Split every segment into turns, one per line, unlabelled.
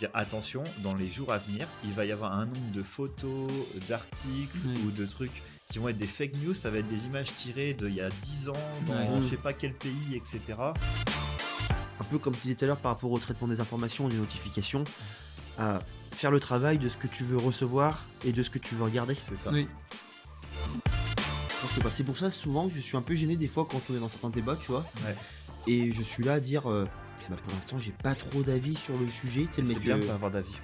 dire attention, dans les jours à venir, il va y avoir un nombre de photos, d'articles ou de trucs qui vont être des fake news, ça va être des images tirées d'il y a 10 ans, dans je sais pas quel pays, etc.
Un peu comme tu disais tout à l'heure par rapport au traitement des informations, des notifications, à faire le travail de ce que tu veux recevoir et de ce que tu veux regarder.
C'est ça.
Oui.
Parce que bah, c'est pour ça souvent que je suis un peu gêné des fois quand on est dans certains débats, tu vois.
Ouais.
Et je suis là à dire, euh, bah, pour l'instant j'ai pas trop d'avis sur le sujet.
C'est bien de pas avoir d'avis.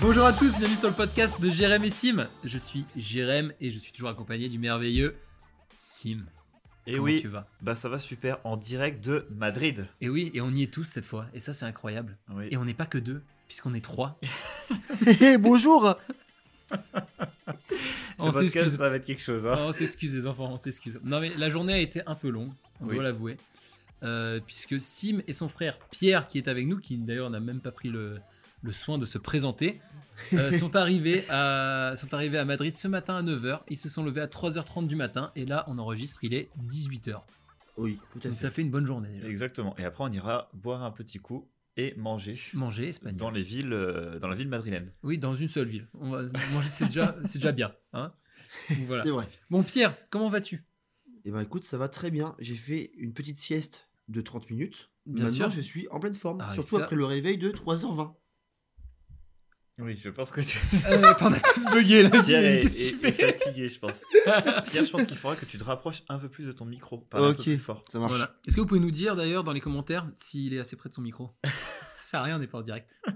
Bonjour à tous, bienvenue sur le podcast de Jérém et Sim. Je suis Jérém et je suis toujours accompagné du merveilleux Sim.
Et
Comment
oui,
tu vas?
bah ça va super, en direct de Madrid.
Et oui, et on y est tous cette fois. Et ça, c'est incroyable.
Oui.
Et on n'est pas que deux, puisqu'on est trois.
Hé, bonjour
Ce
on
podcast,
s'excuse.
ça va être quelque chose. hein.
Oh, on s'excuse les enfants, on s'excuse. Non mais la journée a été un peu longue, on
Oui.
doit l'avouer. Euh, puisque Sim et son frère Pierre, qui est avec nous, qui d'ailleurs n'a même pas pris le, le soin de se présenter, euh, sont, arrivés à, sont arrivés à Madrid ce matin à 9h. Ils se sont levés à 3h30 du matin et là on enregistre, il est 18h.
Oui, tout à
Donc
fait.
ça fait une bonne journée déjà.
Exactement. Et après, on ira boire un petit coup et manger
Manger espagnol.
dans les villes, euh, dans la ville madrilène.
Oui, dans une seule ville. On va manger, c'est déjà, c'est déjà bien. Hein Donc voilà.
C'est vrai.
Bon Pierre, comment vas-tu?
Et ben écoute, ça va très bien. J'ai fait une petite sieste de 30 minutes.
Bien
Maintenant,
sûr.
je suis en pleine forme.
Ah,
surtout
ça-
après le réveil de 3h20.
Oui, je pense que tu
euh, T'en as tous bugué là.
Pierre est, est- fatigué, je pense. Pierre, je pense qu'il faudra que tu te rapproches un peu plus de ton micro. Parle un peu
Ok.
plus fort.
Ça marche.
Voilà. Est-ce que vous pouvez nous dire d'ailleurs dans les commentaires s'il est assez près de son micro? Ça sert à rien, on n'est pas en direct.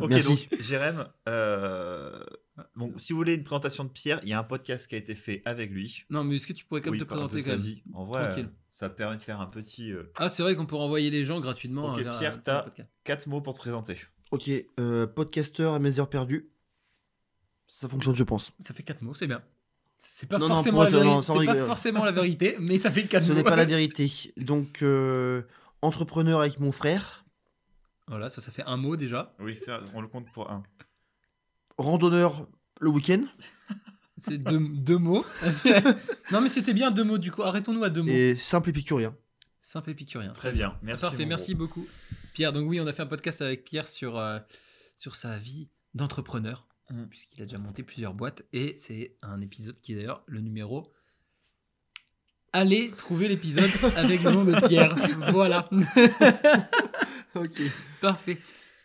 Ok,
Merci.
donc, Jérém, euh, bon, si vous voulez une présentation de Pierre, il y a un podcast qui a été fait avec lui.
non, mais est-ce que tu pourrais quand même
Oui,
te présenter
sa
quand même
vie. En vrai,
Tranquille.
euh, ça permet de faire un petit euh,
Ah, c'est vrai qu'on peut renvoyer les gens gratuitement.
Ok,
vers-
Pierre, t'as-
podcast.
quatre mots pour te présenter.
Ok, euh, podcasteur à mes heures perdues. Ça fonctionne, je pense.
Ça fait 4 mots, c'est bien. C'est pas,
Non,
forcément la
non,
C'est pas forcément la vérité, mais ça fait 4
Ce
mots.
n'est pas la vérité. Donc, euh, entrepreneur avec mon frère,
Voilà, ça, ça fait un mot déjà.
Oui, ça, on le compte pour un.
Randonneur le week-end
C'est deux, deux mots. non, mais c'était bien deux mots du coup. Arrêtons-nous à deux mots.
et simple épicurien.
Simple épicurien.
Très bien, merci.
Parfait, merci
gros.
beaucoup. Pierre, donc oui, on a fait un podcast avec Pierre sur, euh, sur sa vie d'entrepreneur,
Mhm.
puisqu'il a déjà monté plusieurs boîtes, et c'est un épisode qui est d'ailleurs le numéro... Allez trouver l'épisode avec le nom de Pierre. Voilà.
Ok.
Parfait.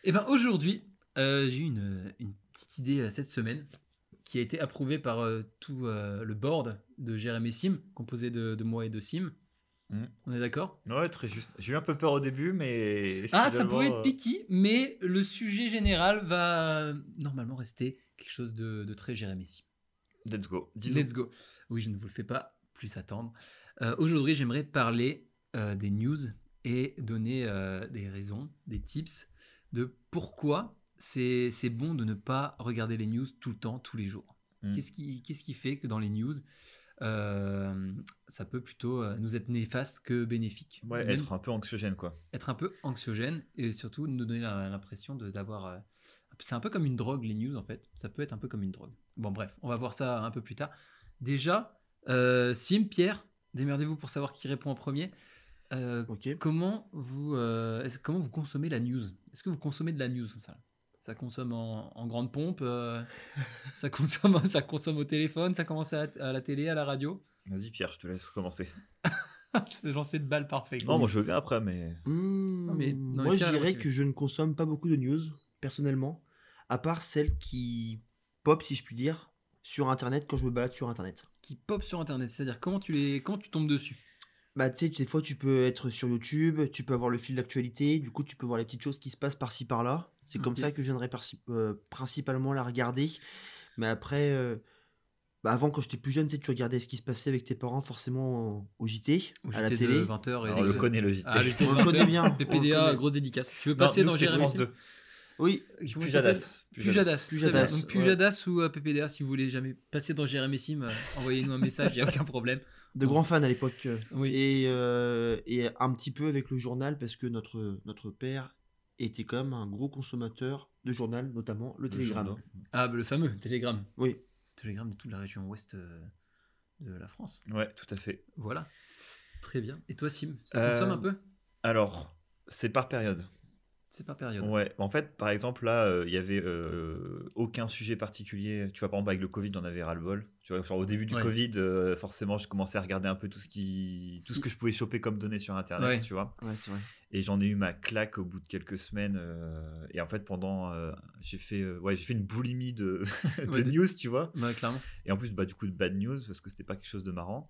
Et ben aujourd'hui, euh, j'ai eu une, une petite idée euh, cette semaine qui a été approuvée par euh, tout euh, le board de Jérémy Sim, composé de, de moi et de Sim.
Mhm.
On est d'accord?
Ouais, très juste. J'ai eu un peu peur au début, mais.
Ah, ça pouvait être piqué, mais le sujet général va normalement rester quelque chose de, de très Jérémy Sim.
Let's go.
Let's go. Oui, je ne vous le fais pas plus attendre. Euh, Aujourd'hui, j'aimerais parler des news et donner des raisons, des tips de pourquoi c'est bon de ne pas regarder les news tout le temps, tous les jours.
Mm.
Qu'est-ce qui, fait que dans les news, euh, ça peut plutôt euh, nous être néfaste que bénéfique?
Ouais,
Même
être un peu anxiogène, quoi.
être un peu anxiogène et surtout nous donner l'impression de- d'avoir. euh, c'est un peu comme une drogue, les news en fait. Ça peut être un peu comme une drogue. Bon, bref, on va voir ça un peu plus tard. Déjà, euh, Sim, Pierre, démerdez-vous pour savoir qui répond en premier. Euh,
Ok.
comment, vous, euh, comment vous consommez la news? Est-ce que vous consommez de la news comme ça? Ça consomme en, en grande pompe, euh, ça, consomme, ça consomme au téléphone, ça commence à, à la télé, à la radio.
Vas-y, Pierre, je te laisse commencer.
C'est lancé de balle parfait.
Non, moi je veux bien après, mais.
Les
moi, je dirais que je ne consomme pas beaucoup de news, personnellement, à part celles qui pop, si je puis dire, sur Internet quand je me balade sur Internet.
Qui pop sur internet, c'est-à-dire comment tu les, comment tu tombes dessus?
Bah, tu sais, des fois, tu peux être sur YouTube, tu peux avoir le fil d'actualité, du coup, tu peux voir les petites choses qui se passent par-ci par-là. C'est comme ça que je viendrais parci- euh, principalement la regarder. Mais après, euh, bah, avant, quand j'étais plus jeune, tu sais, tu regardais ce qui se passait avec tes parents, forcément au, JT,
Au
à la
JT
télé.
20h et
Alors, on le connaît le JT.
Ah, le JT
On le connaît
20h,
bien,
PPDA, grosse dédicace. Tu veux
Non,
passer
nous,
dans Jérémy
France
Sim
2.
Oui,
Pujadas. Pujadas.
Pujadas. bien.
Pujadas,
Donc
ouais.
Ou euh, PPDA, si vous voulez jamais passer dans Jérémy Sim, euh, envoyez-nous un message, il n'y a aucun problème.
de grands fans à l'époque.
Oui.
Et, euh, et un petit peu avec le journal, parce que notre, notre père était quand même un gros consommateur de journal, notamment le
Le
Télégramme.
journal.
Ah, le fameux Télégramme.
Oui.
Télégramme de toute la région ouest euh, de la France.
Ouais, tout à fait.
Voilà. Très bien. Et toi, Sim, ça
Euh,
consomme un peu?
Alors, c'est par période.
C'est par période.
Ouais, en fait, par exemple, là, euh, il y avait euh, aucun sujet particulier. Tu vois, par exemple, avec le Covid, on avait ras-le-bol. Tu vois, genre, au début du
Ouais.
Covid, euh, forcément, je commençais à regarder un peu tout ce qui, tout ce que je pouvais choper comme données sur Internet,
Ouais.
tu vois.
Ouais, c'est vrai.
Et j'en ai eu ma claque au bout de quelques semaines. euh, et en fait, pendant, euh, j'ai fait, euh, ouais, j'ai fait une boulimie de, de news, tu vois.
Ouais, clairement.
Et en plus, bah, du coup, de bad news parce que c'était pas quelque chose de marrant.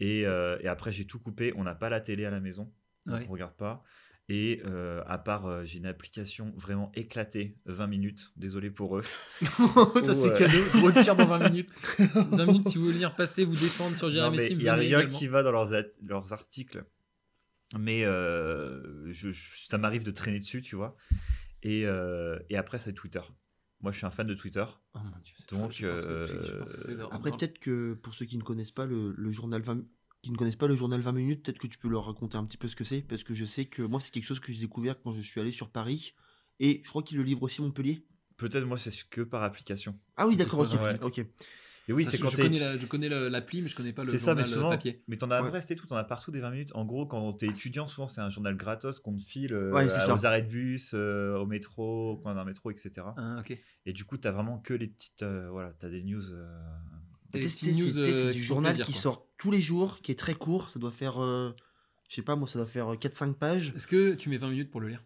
Et, euh, et après, j'ai tout coupé. On n'a pas la télé à la maison, on regarde pas. Et euh, à part, euh, j'ai une application vraiment éclatée, 20 minutes. Désolé pour eux.
ça, c'est
Ouais.
cadeau. Gros tir dans 20 minutes. 20 minutes, si vous voulez venir passer, vous défendre sur
Non,
Jérémy
il y a rien
également.
qui va dans leurs, at- leurs articles. Mais euh, je, je- ça m'arrive de traîner dessus, tu vois. Et, euh, et après, c'est Twitter. Moi, je suis un fan de Twitter.
Oh mon dieu, c'est
Donc,
je pense que-
euh,
je pense que c'est dans-
Après, peut-être que pour ceux qui ne connaissent pas le, le journal 20 qui ne connaissent pas le journal 20 minutes, peut-être que tu peux leur raconter un petit peu ce que c'est, parce que je sais que moi, c'est quelque chose que j'ai découvert quand je suis allé sur Paris, et je crois qu'il le livre aussi à Montpellier.
Peut-être, moi, c'est que par application.
Ah oui, d'accord, ok.
ouais. Et oui,
Ah,
c'est quand
je connais la- je connais l'appli, mais je connais pas le
C'est ça, mais
journal
souvent,
papier.
mais t'en as à
Ouais.
Brest et tout, t'en as partout des 20 minutes. En gros, quand t'es étudiant, souvent c'est un journal gratos qu'on te file euh,
Ouais,
à- aux arrêts de bus, euh, au métro, au coin d'un métro, etc.
Ah.
Et du coup, t'as vraiment que les petites, euh, voilà, t'as des news. Euh,
c'est-
euh,
du journal qui
quoi.
sort tous les jours, qui est très court, ça doit faire, euh, je sais pas, moi, ça doit faire 4-5 pages.
Est-ce que tu mets 20 minutes pour le lire?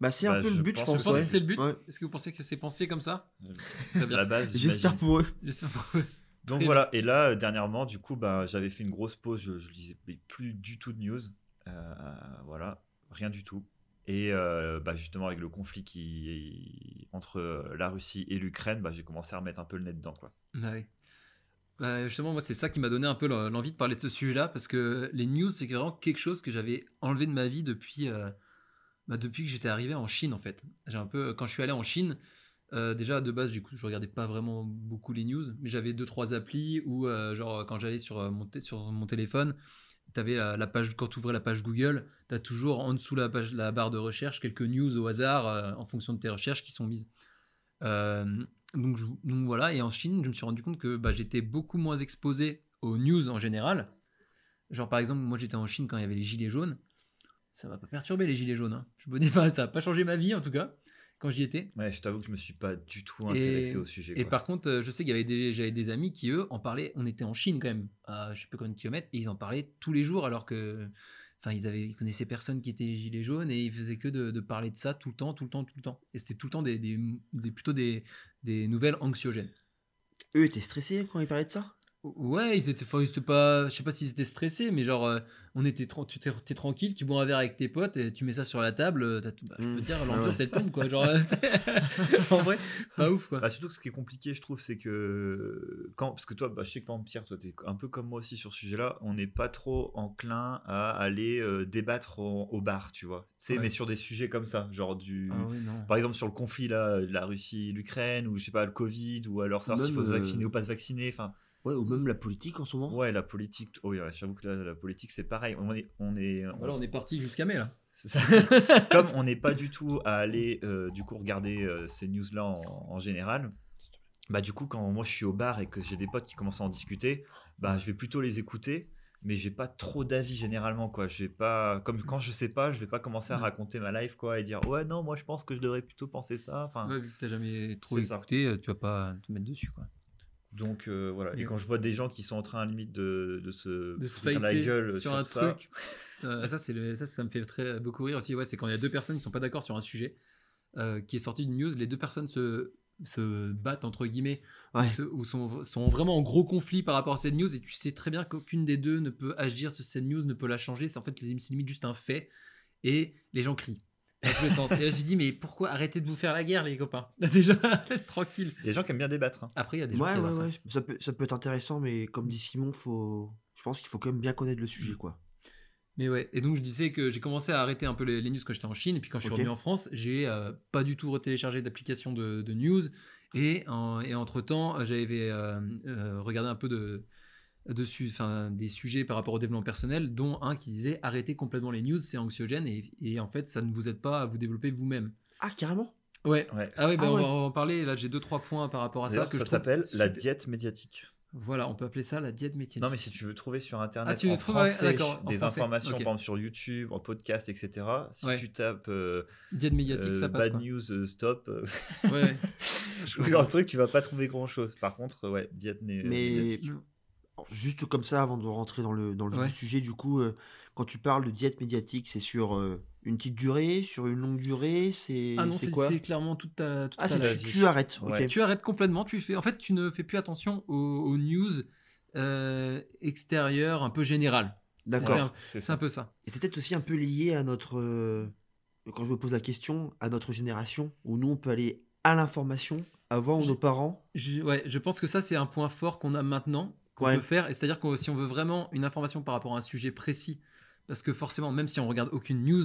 Bah, c'est
Bah,
un peu
je
le but, je
pense
Je
pense.
pense
ouais.
que c'est le but?
Ouais.
Est-ce que vous pensez que c'est pensé comme ça?
Euh,
Très bien.
la base.
J'espère pour eux.
J'espère pour eux.
Donc
Très
voilà, et là, euh, dernièrement, du coup, bah, j'avais fait une grosse pause, je, je lisais plus du tout de news. Euh, voilà, rien du tout. Et euh, bah, justement, avec le conflit qui entre euh, la Russie et l'Ukraine, bah, j'ai commencé à remettre un peu le nez dedans. Quoi.
Bah oui. Bah, justement, moi, c'est ça qui m'a donné un peu l'en- l'envie de parler de ce sujet-là, parce que les news, c'est vraiment quelque chose que j'avais enlevé de ma vie depuis, euh, bah, depuis que j'étais arrivé en Chine, en fait. J'ai un peu, quand je suis allé en Chine, euh, déjà de base, du coup, je regardais pas vraiment beaucoup les news, mais j'avais deux trois applis où, euh, genre, quand j'allais sur, mon sur mon téléphone, avais la, page, quand tu ouvrais la page Google, tu as toujours en dessous la, page, la barre de recherche quelques news au hasard en fonction de tes recherches qui sont mises. Donc, je- donc voilà, et en Chine, je me suis rendu compte que bah, j'étais beaucoup moins exposé aux news en général. Genre par exemple, moi j'étais en Chine quand il y avait les gilets jaunes. Ça m'a pas perturbé les gilets jaunes. hein. Je me dis pas, ça n'a pas changé ma vie en tout cas quand j'y étais.
Ouais, je t'avoue que je me suis pas du tout
Et-
intéressé au sujet.
Et par contre, euh, je sais qu'il y avait des, j'avais des amis qui eux en parlaient. On était en Chine quand même, à je sais pas combien de kilomètres, et ils en parlaient tous les jours alors que, enfin, ils avaient, ils connaissaient personne qui était gilet jaune et ils faisaient que de, de parler de ça tout le temps, tout le temps, tout le temps. Et c'était tout le temps des, des, des- plutôt des, des nouvelles anxiogènes.
Eux étaient stressés quand ils parlaient de ça?
Ouais, ils étaient, enfin, ils étaient pas, je sais pas s'ils étaient stressés, mais genre, euh, on était, tu t'es, t'es tranquille, tu bois un verre avec tes potes et tu mets ça sur la table, euh, t'as tout- bah, je peux
Mm.
te dire,
Ah
l'ambiance
ouais.
elle tombe quoi, genre, en vrai, pas ouf quoi.
Bah, surtout que ce qui est compliqué, je trouve, c'est que quand, parce que toi, bah, je sais que par exemple, Pierre, toi, t'es un peu comme moi aussi sur ce sujet-là, on n'est pas trop enclin à aller euh, débattre au, au bar, tu vois. Tu sais,
Ouais.
mais sur des sujets comme ça, genre du.
Ah.
Par exemple, sur le conflit là, de la Russie, l'Ukraine, ou je sais pas, le Covid, ou alors savoir s'il faut se vacciner ou pas se vacciner. Enfin,
Ouais, ou même la politique en ce moment.
ouais, la politique. Oh, oui, ouais, j'avoue que la, la politique, c'est pareil. On est, on est,
Voilà, on est parti jusqu'à mai là.
ça. Comme on n'est pas du tout à aller euh, du coup regarder euh, ces news-là en, en général, bah du coup quand moi je suis au bar et que j'ai des potes qui commencent à en discuter, bah je vais plutôt les écouter, mais j'ai pas trop d'avis généralement quoi. J'ai pas comme quand je sais pas, je vais pas commencer à
Mm.
raconter ma life quoi et dire ouais non moi je pense que je devrais plutôt penser ça. Enfin
Ouais, vu que t'as jamais trop
C'est ça.
écouté, euh, tu vas pas te mettre dessus quoi.
Donc euh, voilà. Et quand je vois des gens qui sont en train limite de, de se
De se
foutre la gueule
sur,
sur,
un
ça,
truc. Euh, ça, le- ça, ça me fait très beaucoup rire aussi. Ouais, c'est quand il y a deux personnes qui sont pas d'accord sur un sujet euh, qui est sorti d'une news, les deux personnes se, se battent entre guillemets
Ouais.
ou, se- ou sont, sont vraiment en gros conflit par rapport à cette news et tu sais très bien qu'aucune des deux ne peut agir sur cette news, ne peut la changer. C'est en fait c'est limite juste un fait et les gens crient. Dans tous les sens. Et là, je me dis, mais pourquoi arrêtez de vous faire la guerre, les copains? Déjà, tranquille.
Il y a des gens qui aiment bien débattre. hein.
Après, il y a des gens
Ouais,
qui
ouais,
adorent ça.
ouais. Ça peut, ça peut être intéressant, mais comme dit Simon, faut... je pense qu'il faut quand même bien connaître le sujet, quoi.
Mais ouais, et donc je disais que j'ai commencé à arrêter un peu les, les news quand j'étais en Chine, et puis quand je suis revenu en France, j'ai euh, pas du tout retéléchargé d'application de, de news, et, en- et entre-temps, j'avais euh, euh, regardé un peu de, dessus, enfin, des sujets par rapport au développement personnel, dont un qui disait arrêtez complètement les news, c'est anxiogène, et, et en fait, ça ne vous aide pas à vous développer vous-même.
Ah, carrément?
Ouais.
Ouais.
Ah ouais, bah,
Ah
on
ouais.
va en parler, là j'ai deux trois points par rapport à ça que
ça
trouve
s'appelle la diète médiatique.
Voilà, on peut appeler ça la diète médiatique.
Non, mais si tu veux trouver sur internet
Ah, tu
en français
en
des
français,
informations,
ok.
par exemple sur YouTube, en podcast, etc., si
Ouais.
tu tapes euh,
Diète médiatique,
euh,
ça passe.
Bad
quoi.
News euh, Stop, euh,
Ouais,
genre de truc, tu vas pas trouver grand chose. Par contre, ouais, diète
Mais-
médiatique.
Juste comme ça, avant de rentrer dans le, dans le
Ouais.
sujet, du coup, euh, quand tu parles de diète médiatique, c'est sur euh, une petite durée, sur une longue durée, c'est
Ah non,
c'est
c'est
quoi
c'est clairement toute ta, toute
Ah,
ta
c'est
la
life.
tu,
vie.
tu arrêtes,
Ouais.
Tu arrêtes complètement. Tu fais, en fait, tu ne fais plus attention aux, aux news euh, extérieures, un peu générales.
D'accord.
C'est un- peu ça.
Et c'est peut-être aussi un peu lié à notre, euh, quand je me pose la question, à notre génération, où nous, on peut aller à l'information avant nos parents.
Je, ouais, je pense que ça, c'est un point fort qu'on a maintenant, qu'on
Ouais.
peut faire. Et c'est-à-dire que si on veut vraiment une information par rapport à un sujet précis, parce que forcément, même si on regarde aucune news,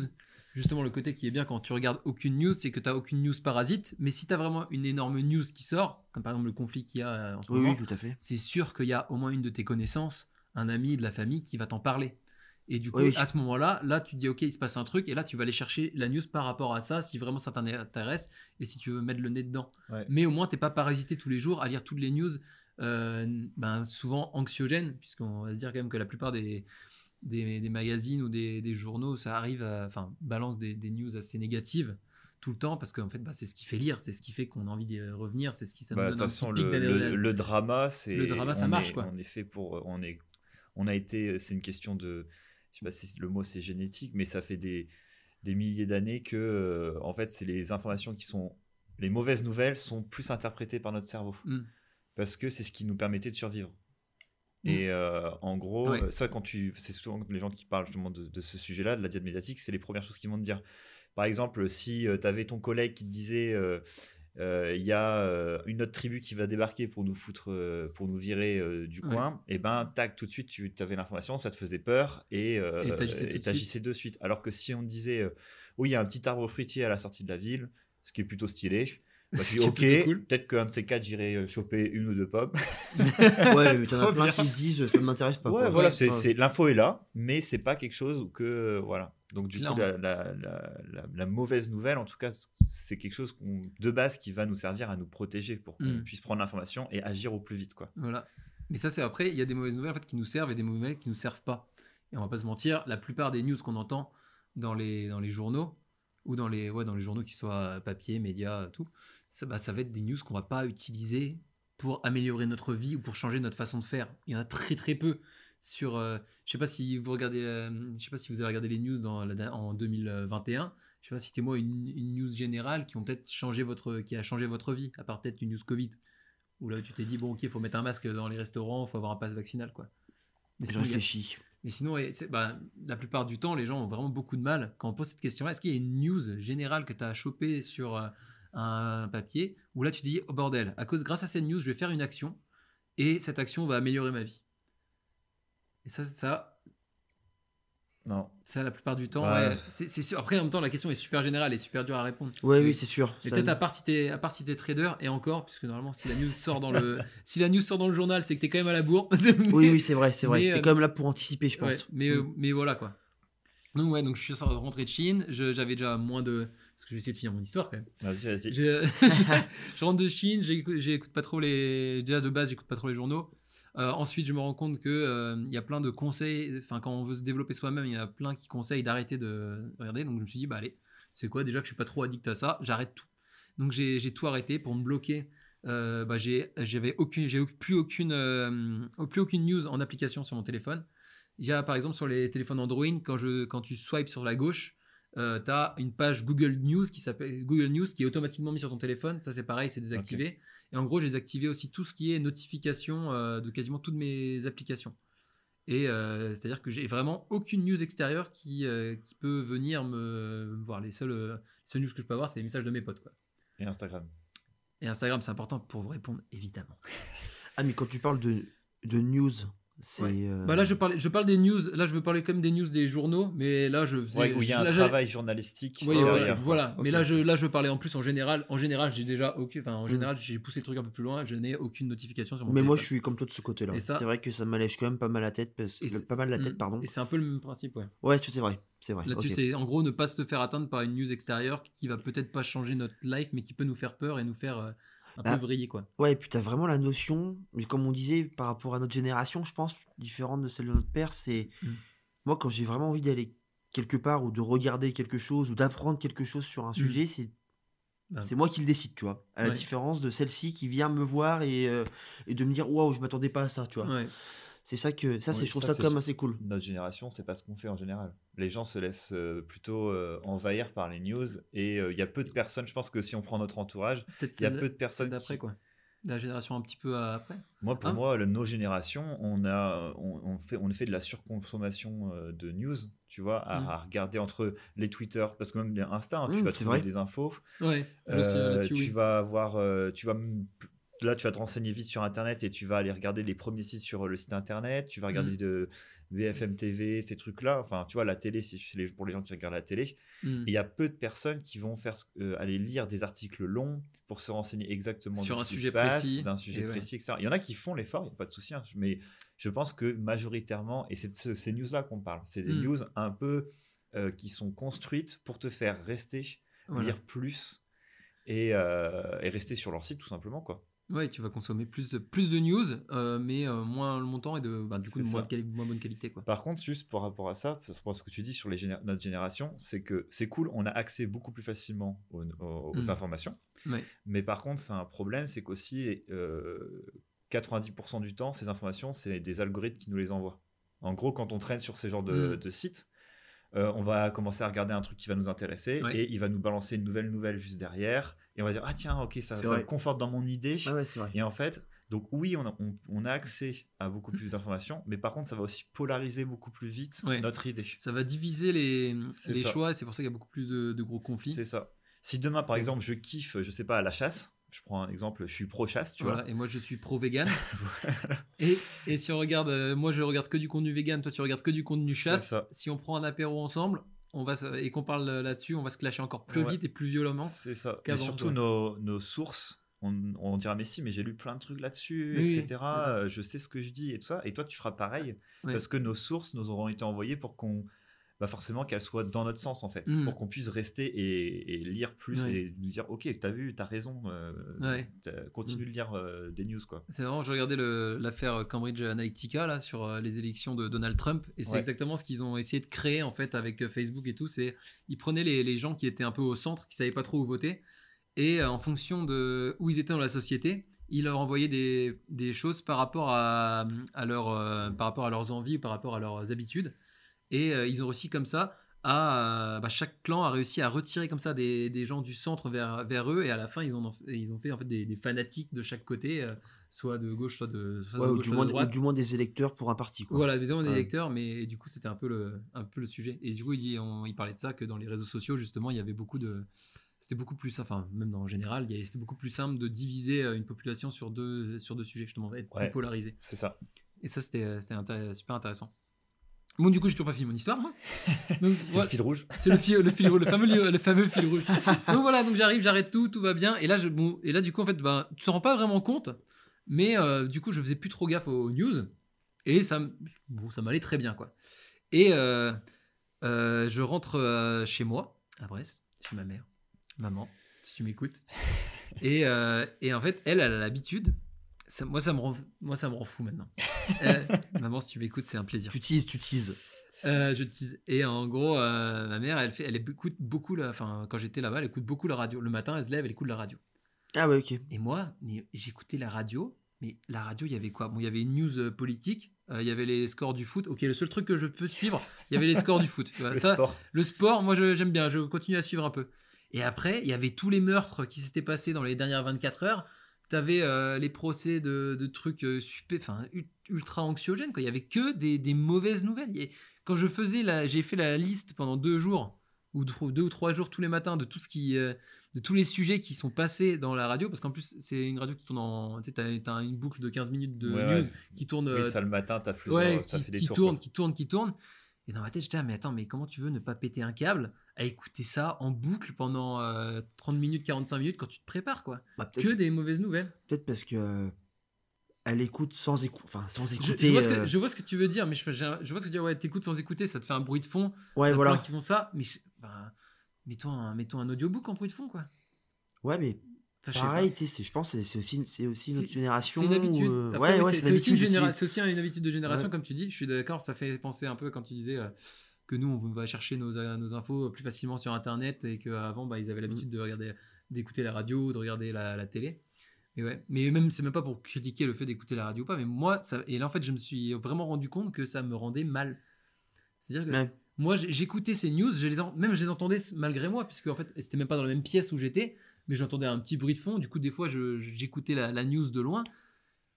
justement, le côté qui est bien quand tu regardes aucune news, c'est que tu n'as aucune news parasite. Mais si tu as vraiment une énorme news qui sort, comme par exemple le conflit qu'il y a euh, en ce
Oui,
moment,
oui, tout à fait.
c'est sûr qu'il y a au moins une de tes connaissances, un ami de la famille qui va t'en parler. Et du coup,
Oui,
à ce moment-là, là, tu te dis, OK, il se passe un truc, et là, tu vas aller chercher la news par rapport à ça, si vraiment ça t'intéresse, et si tu veux mettre le nez dedans.
Ouais.
Mais au moins, t'es pas parasité tous les jours à lire toutes les news, ben, souvent anxiogènes, puisqu'on va se dire quand même que la plupart des, des, des magazines ou des, des journaux, ça arrive, à- enfin, balance des, news assez négatives tout le temps, parce qu'en fait, bah, c'est ce qui fait lire, c'est ce qui fait qu'on a envie d'y revenir, c'est ce qui ça
Bah,
nous
de
donne
toute façon, le, le, drama, c'est.
Le drama, ça marche,
est-
quoi.
On est fait pour. On, est, on a été. C'est une question de. Je sais pas si le mot c'est génétique, mais ça fait des, des milliers d'années que, euh, en fait, c'est les informations qui sont. Les mauvaises nouvelles sont plus interprétées par notre cerveau.
Mm.
Parce que c'est ce qui nous permettait de survivre.
Mm.
Et euh, en gros, euh, ça, quand tu. C'est souvent les gens qui parlent justement de, de ce sujet-là, de la diète médiatique, c'est les premières choses qu'ils vont te dire. Par exemple, si tu avais ton collègue qui te disait. euh, euh, il y a euh, une autre tribu qui va débarquer pour nous foutre, euh, pour nous virer euh, du
Ouais.
coin, et ben tac, tout de suite, tu avais l'information, ça te faisait peur et euh,
t'agissais de
de suite. Alors que si on disait, euh, oui, il y a un petit arbre fruitier à la sortie de la ville, ce qui est plutôt stylé, bah,
Ce
dis, ok,
cool.
peut-être qu'un de ces quatre, j'irai euh, choper une ou deux pommes.
Ouais, mais t'en as plein qui se disent ça ne m'intéresse pas.
Ouais,
quoi.
voilà,
Ouais.
c'est,
Ouais.
c'est- l'info est là, mais c'est pas quelque chose que euh, voilà. Donc du coup,
Clairement.
la, la- la- la- la mauvaise nouvelle, en tout cas, c'est quelque chose qu'on- de base qui va nous servir à nous protéger pour qu'on
Mm.
puisse prendre l'information et agir au plus vite, quoi.
Voilà. Mais ça, c'est après, il y a des mauvaises nouvelles en fait, qui nous servent et des mauvaises nouvelles qui nous servent pas. Et on va pas se mentir, la plupart des news qu'on entend dans les, dans les journaux, ou dans les, ouais, dans les journaux qui soient papier, médias, tout, ça, bah, ça va être des news qu'on va pas utiliser pour améliorer notre vie ou pour changer notre façon de faire. Il y en a très très peu sur. euh, je sais pas si vous regardez, euh, je sais pas si vous avez regardé les news dans la- en 2021. Je sais pas, citez-moi une, une news générale qui ont peut-être changé votre, qui a changé votre vie, à part peut-être une news Covid. Où là, tu t'es dit, bon, ok, il faut mettre un masque dans les restaurants, il faut avoir un pass vaccinal, quoi. Mais
Je
sinon, a-
réfléchis.
mais sinon, bah, la plupart du temps, les gens ont vraiment beaucoup de mal quand on pose cette question-là. Est-ce qu'il y a une news générale que tu as chopée sur euh, un papier où là tu dis, oh bordel, à cause, grâce à cette news, je vais faire une action et cette action va améliorer ma vie. Et ça, ça,
Non.
ça la plupart du temps,
Ouais.
ouais, c'est c'est sûr. Après, en même temps, la question est super générale et super dure à répondre.
Ouais,
Mais-
oui, c'est sûr.
Peut-être à part si t'es à part si t'es trader et encore, puisque normalement si la news sort dans le si la news sort dans le journal, c'est que t'es quand même à la bourre.
Oui, oui, c'est vrai, c'est vrai. T'es
euh,
quand même là pour anticiper, je
Ouais,
pense.
mais,
Mm.
euh, mais voilà quoi. Donc ouais, donc je suis rentré de Chine, j'avais déjà moins de... Parce que je vais essayer de finir mon histoire quand même.
Vas-y, vas-y.
Je, je rentre de Chine, j'écoute pas trop les... Déjà de base, j'écoute pas trop les journaux. Euh, ensuite, je me rends compte que euh, y a plein de conseils, enfin quand on veut se développer soi-même, il y en a plein qui conseillent d'arrêter de regarder. Donc je me suis dit, bah allez, c'est quoi? Déjà que je suis pas trop addict à ça, j'arrête tout. Donc j'ai tout arrêté pour me bloquer. Euh, bah, j'ai j'avais aucune, j'ai plus aucune, euh, plus aucune news en application sur mon téléphone. Il y a par exemple sur les téléphones Android, quand, je, quand tu swipes sur la gauche, tu as une page Google News qui s'appelle Google News qui est automatiquement mise sur ton téléphone. Ça c'est pareil, c'est désactivé. Et en gros, j'ai désactivé aussi tout ce qui est notification euh, de quasiment toutes mes applications. Et euh, c'est-à-dire que j'ai vraiment aucune news extérieure qui, euh, qui peut venir me, me voir. Les euh, seules news que je peux avoir, c'est les messages de mes potes. Quoi.
Et Instagram.
Et Instagram, c'est important pour vous répondre, évidemment.
Ah, mais quand tu parles de, de news.
Ouais.
euh,
Bah là, je parle, je parle des news. Là, je veux parler comme des news des journaux, mais là, je faisais.
Ouais, où il y a un
là,
travail journalistique
Oui,
Oh,
voilà, voilà. Mais là je, là, je parlais en plus en général. En général, j'ai déjà aucun. Enfin, en
Mm.
général, j'ai poussé le truc un peu plus loin. Je n'ai aucune notification sur mon
Mais moi, je suis comme toi de ce côté-là. C'est vrai que ça m'allège quand même pas mal la tête. Parce... Le- Pas mal la tête,
Mm.
pardon.
Et c'est un peu le même principe, ouais.
Ouais, c'est vrai. C'est vrai.
Là-dessus,
ok.
c'est en gros ne pas se faire atteindre par une news extérieure qui va peut-être pas changer notre life, mais qui peut nous faire peur et nous faire euh, un
Bah,
peu vrillé, quoi.
Ouais, et puis tu as vraiment la notion, comme on disait, par rapport à notre génération, je pense, différente de celle de notre père, c'est.
Mm.
Moi, quand j'ai vraiment envie d'aller quelque part ou de regarder quelque chose ou d'apprendre quelque chose sur un sujet, c'est.
Mm. Bah,
C'est moi qui le décide, tu vois. À la
Ouais.
différence de celle-ci qui vient me voir et, euh, et de me dire waouh, je m'attendais pas à ça, tu vois.
ouais.
C'est ça que ça, c'est
Oui,
je trouve
ça,
ça,
c'est
quand même
sûr.
assez cool.
Notre génération, c'est pas ce qu'on fait en général. Les gens se laissent euh, plutôt euh, envahir par les news et euh, il y a peu de personnes. Je pense que si on prend notre entourage,
Peut-être
il y a peu de personnes
d'après,
qui-
quoi. La génération un petit peu après.
Moi, pour
Hein
moi, le- nos générations, on a, on, on fait, on fait de la surconsommation euh, de news, tu vois, à,
Mm.
à regarder entre les Twitter, parce que même les Insta, hein, tu
Mm,
vas trouver
vrai.
des infos.
Ouais.
Euh, tu
oui.
vas avoir, euh, tu vas là, tu vas te renseigner vite sur Internet et tu vas aller regarder les premiers sites sur le site Internet. Tu vas regarder
Mm.
de BFM TV, ces trucs-là. Enfin, tu vois, la télé, c'est pour les gens qui regardent la télé.
Mm.
Et Il y a peu de personnes qui vont faire, euh, aller lire des articles longs pour se renseigner exactement
Sur
de
un
ce
sujet
passe,
précis.
d'un sujet
Et
précis, etc. Il y en a qui font l'effort, il n'y a pas de souci. hein, mais je pense que majoritairement, et c'est de ce- ces news-là qu'on parle, c'est des
Mm.
news un peu euh, qui sont construites pour te faire rester,
Voilà.
lire plus et, euh, et rester sur leur site tout simplement. quoi.
Ouais, tu vas consommer plus de, plus de news, euh, mais euh, moins le montant et de, bah, du coup, de
C'est
moins, de bonne qualité. Quoi.
Par contre, juste par rapport à ça, parce que ce que tu dis sur les géné- notre génération, c'est que c'est cool, on a accès beaucoup plus facilement aux,
Mm.
informations.
Ouais.
Mais par contre, c'est un problème, c'est qu'aussi euh, 90% du temps, ces informations, c'est des algorithmes qui nous les envoient. En gros, quand on traîne sur ces genres de,
Mm.
de sites, euh, on va commencer à regarder un truc qui va nous intéresser
Ouais.
et il va nous balancer une nouvelle nouvelle juste derrière et on va dire ah tiens ok ça, me conforte dans mon idée
Ah ouais, c'est vrai.
et en fait donc oui on a, on, on a accès à beaucoup plus d'informations mais par contre ça va aussi polariser beaucoup plus vite
Ouais.
notre idée
Ça va diviser les, les choix et c'est pour ça qu'il y a beaucoup plus de, de gros conflits.
c'est ça si demain par exemple je kiffe je sais pas à la chasse je prends un exemple je suis pro chasse tu
Voilà,
vois
et moi je suis pro-vegan. et, et si on regarde, euh, moi je regarde que du contenu vegan, toi tu regardes que du contenu chasse. Si on prend un apéro ensemble on va, et qu'on parle euh, là-dessus, on va se clasher encore plus
Ouais.
vite et plus violemment.
C'est ça. Et surtout
ouais.
nos, nos sources, on, on dira mais si, mais j'ai lu plein de trucs là-dessus,
Oui,
etc. Euh, Je sais ce que je dis et tout ça. Et toi, tu feras pareil parce que nos sources nous auront été envoyées pour qu'on, bah forcément qu'elles soient dans notre sens en fait,
Mm.
pour qu'on puisse rester et, et lire plus
Ouais.
et nous dire ok, t'as vu, t'as raison, euh,
Ouais.
continue de lire euh, des news quoi.
C'est vraiment, je regardais l'affaire Cambridge Analytica là sur euh, les élections de Donald Trump et c'est
Ouais.
exactement ce qu'ils ont essayé de créer en fait avec Facebook et tout. C'est ils prenaient les, les gens qui étaient un peu au centre, qui savaient pas trop où voter et en fonction de où ils étaient dans la société, ils leur envoyaient des, des choses par rapport à, à leur, euh, par rapport à leurs envies, par rapport à leurs habitudes et euh, ils ont réussi comme ça à euh, bah, chaque clan a réussi à retirer comme ça des, des gens du centre vers, vers eux et à la fin ils ont, ils ont fait en fait des, des fanatiques de chaque côté euh, soit de gauche soit de, soit
Ouais,
de
ou,
gauche
du
soit
moins,
de
ou
droite
du moins des électeurs pour un parti. Quoi.
voilà des
Ouais.
électeurs mais du coup c'était un peu le un peu le sujet et du coup il, on- il parlait de ça que dans les réseaux sociaux justement il y avait beaucoup de c'était beaucoup plus enfin même en général c'était beaucoup plus simple de diviser une population sur deux sur deux sujets justement être
Ouais.
plus polarisé
C'est ça.
et ça c'était super intéressant bon du coup j'ai toujours pas fini mon histoire Donc,
C'est
voilà.
le fil rouge.
C'est le fil, le fil le fameux, li- le fameux fil rouge. Donc voilà, donc j'arrive, j'arrête tout, tout va bien. Et là, je, bon, et là du coup, en fait, ben, tu te rends pas vraiment compte, mais euh, du coup, je faisais plus trop gaffe aux news et ça, bon, ça m'allait très bien, quoi. Et euh, euh, je rentre chez moi, à Brest, chez ma mère, maman, si tu m'écoutes. Et, et en fait, elle, elle a l'habitude. Ça- moi, ça me rend, moi, ça me rend fou maintenant. Euh, maman, si tu m'écoutes, c'est un plaisir.
Tu teases, tu teases.
Euh, je tease. Et en gros, euh, ma mère, elle, fait, elle écoute beaucoup, la, enfin, quand j'étais là-bas, elle écoute beaucoup la radio. Le matin, elle se lève, elle écoute la radio.
Ah ouais, ok.
Et moi, j'écoutais la radio, mais la radio, il y avait quoi? Bon, il y avait une news politique, il y avait les scores du foot. Ok, le seul truc que je peux suivre, il y avait les scores du foot.
Le
ça,
sport.
le sport, moi, j'aime bien, je continue à suivre un peu. Et après, il y avait tous les meurtres qui s'étaient passés dans les dernières 24 heures. Tu avais les procès de, de trucs euh, super, enfin, ultra anxiogènes. Quoi. Il y avait que des, des mauvaises nouvelles. Et quand je faisais la, j'ai fait la liste pendant deux jours ou deux, ou trois jours tous les matins de tout ce qui, euh, de tous les sujets qui sont passés dans la radio, parce qu'en plus c'est une radio qui tourne en, tu sais, t'as, une boucle de 15 minutes de
Ouais,
news
ouais.
qui tourne
Oui,
euh,
ça le matin, t'as plusieurs,
ouais,
ça
qui,
fait des
qui
tours.
tourne,
quoi.
qui tourne, qui tourne. Et dans ma tête, j'étais, ah, mais attends, mais comment tu veux ne pas péter un câble à écouter ça en boucle pendant euh, 30 minutes, 45 minutes quand tu te prépares, quoi
Bah,
Que des mauvaises nouvelles.
peut-être parce que euh, elle écoute sans écouter. Enfin, sans
Je,
écouter.
je vois ce que,
euh,
je vois ce que tu veux dire, mais je, vois ce que tu veux dire. Ouais, t'écoutes sans écouter, ça te fait un bruit de fond.
Ouais, voilà.
qui font ça, mais bah, mets-toi un, un audiobook en bruit de fond, quoi.
Ouais, mais
Enfin.
Pareil, tu sais, je pense que c'est aussi, c'est aussi
C'est-
notre génération.
C'est une habitude.
euh, ouais,
c'est aussi, une
aussi.
généra- c'est aussi une habitude de génération,
Ouais.
comme tu dis. Je suis d'accord, ça fait penser un peu quand tu disais euh, que nous, on va chercher nos, euh, nos infos plus facilement sur Internet et qu'avant, bah, ils avaient l'habitude
Mm.
de regarder, d'écouter la radio, de regarder la, la télé. Mais ouais, mais même, c'est même pas pour critiquer le fait d'écouter la radio ou pas, mais moi, ça, et là, en fait, je me suis vraiment rendu compte que ça me rendait mal. C'est-à-dire que
Ouais.
moi, j'écoutais ces news, je les en- même je les entendais malgré moi, puisque en fait, c'était même pas dans la même pièce où j'étais, mais j'entendais un petit bruit de fond. Du coup, des fois, j'écoutais la, la news de loin,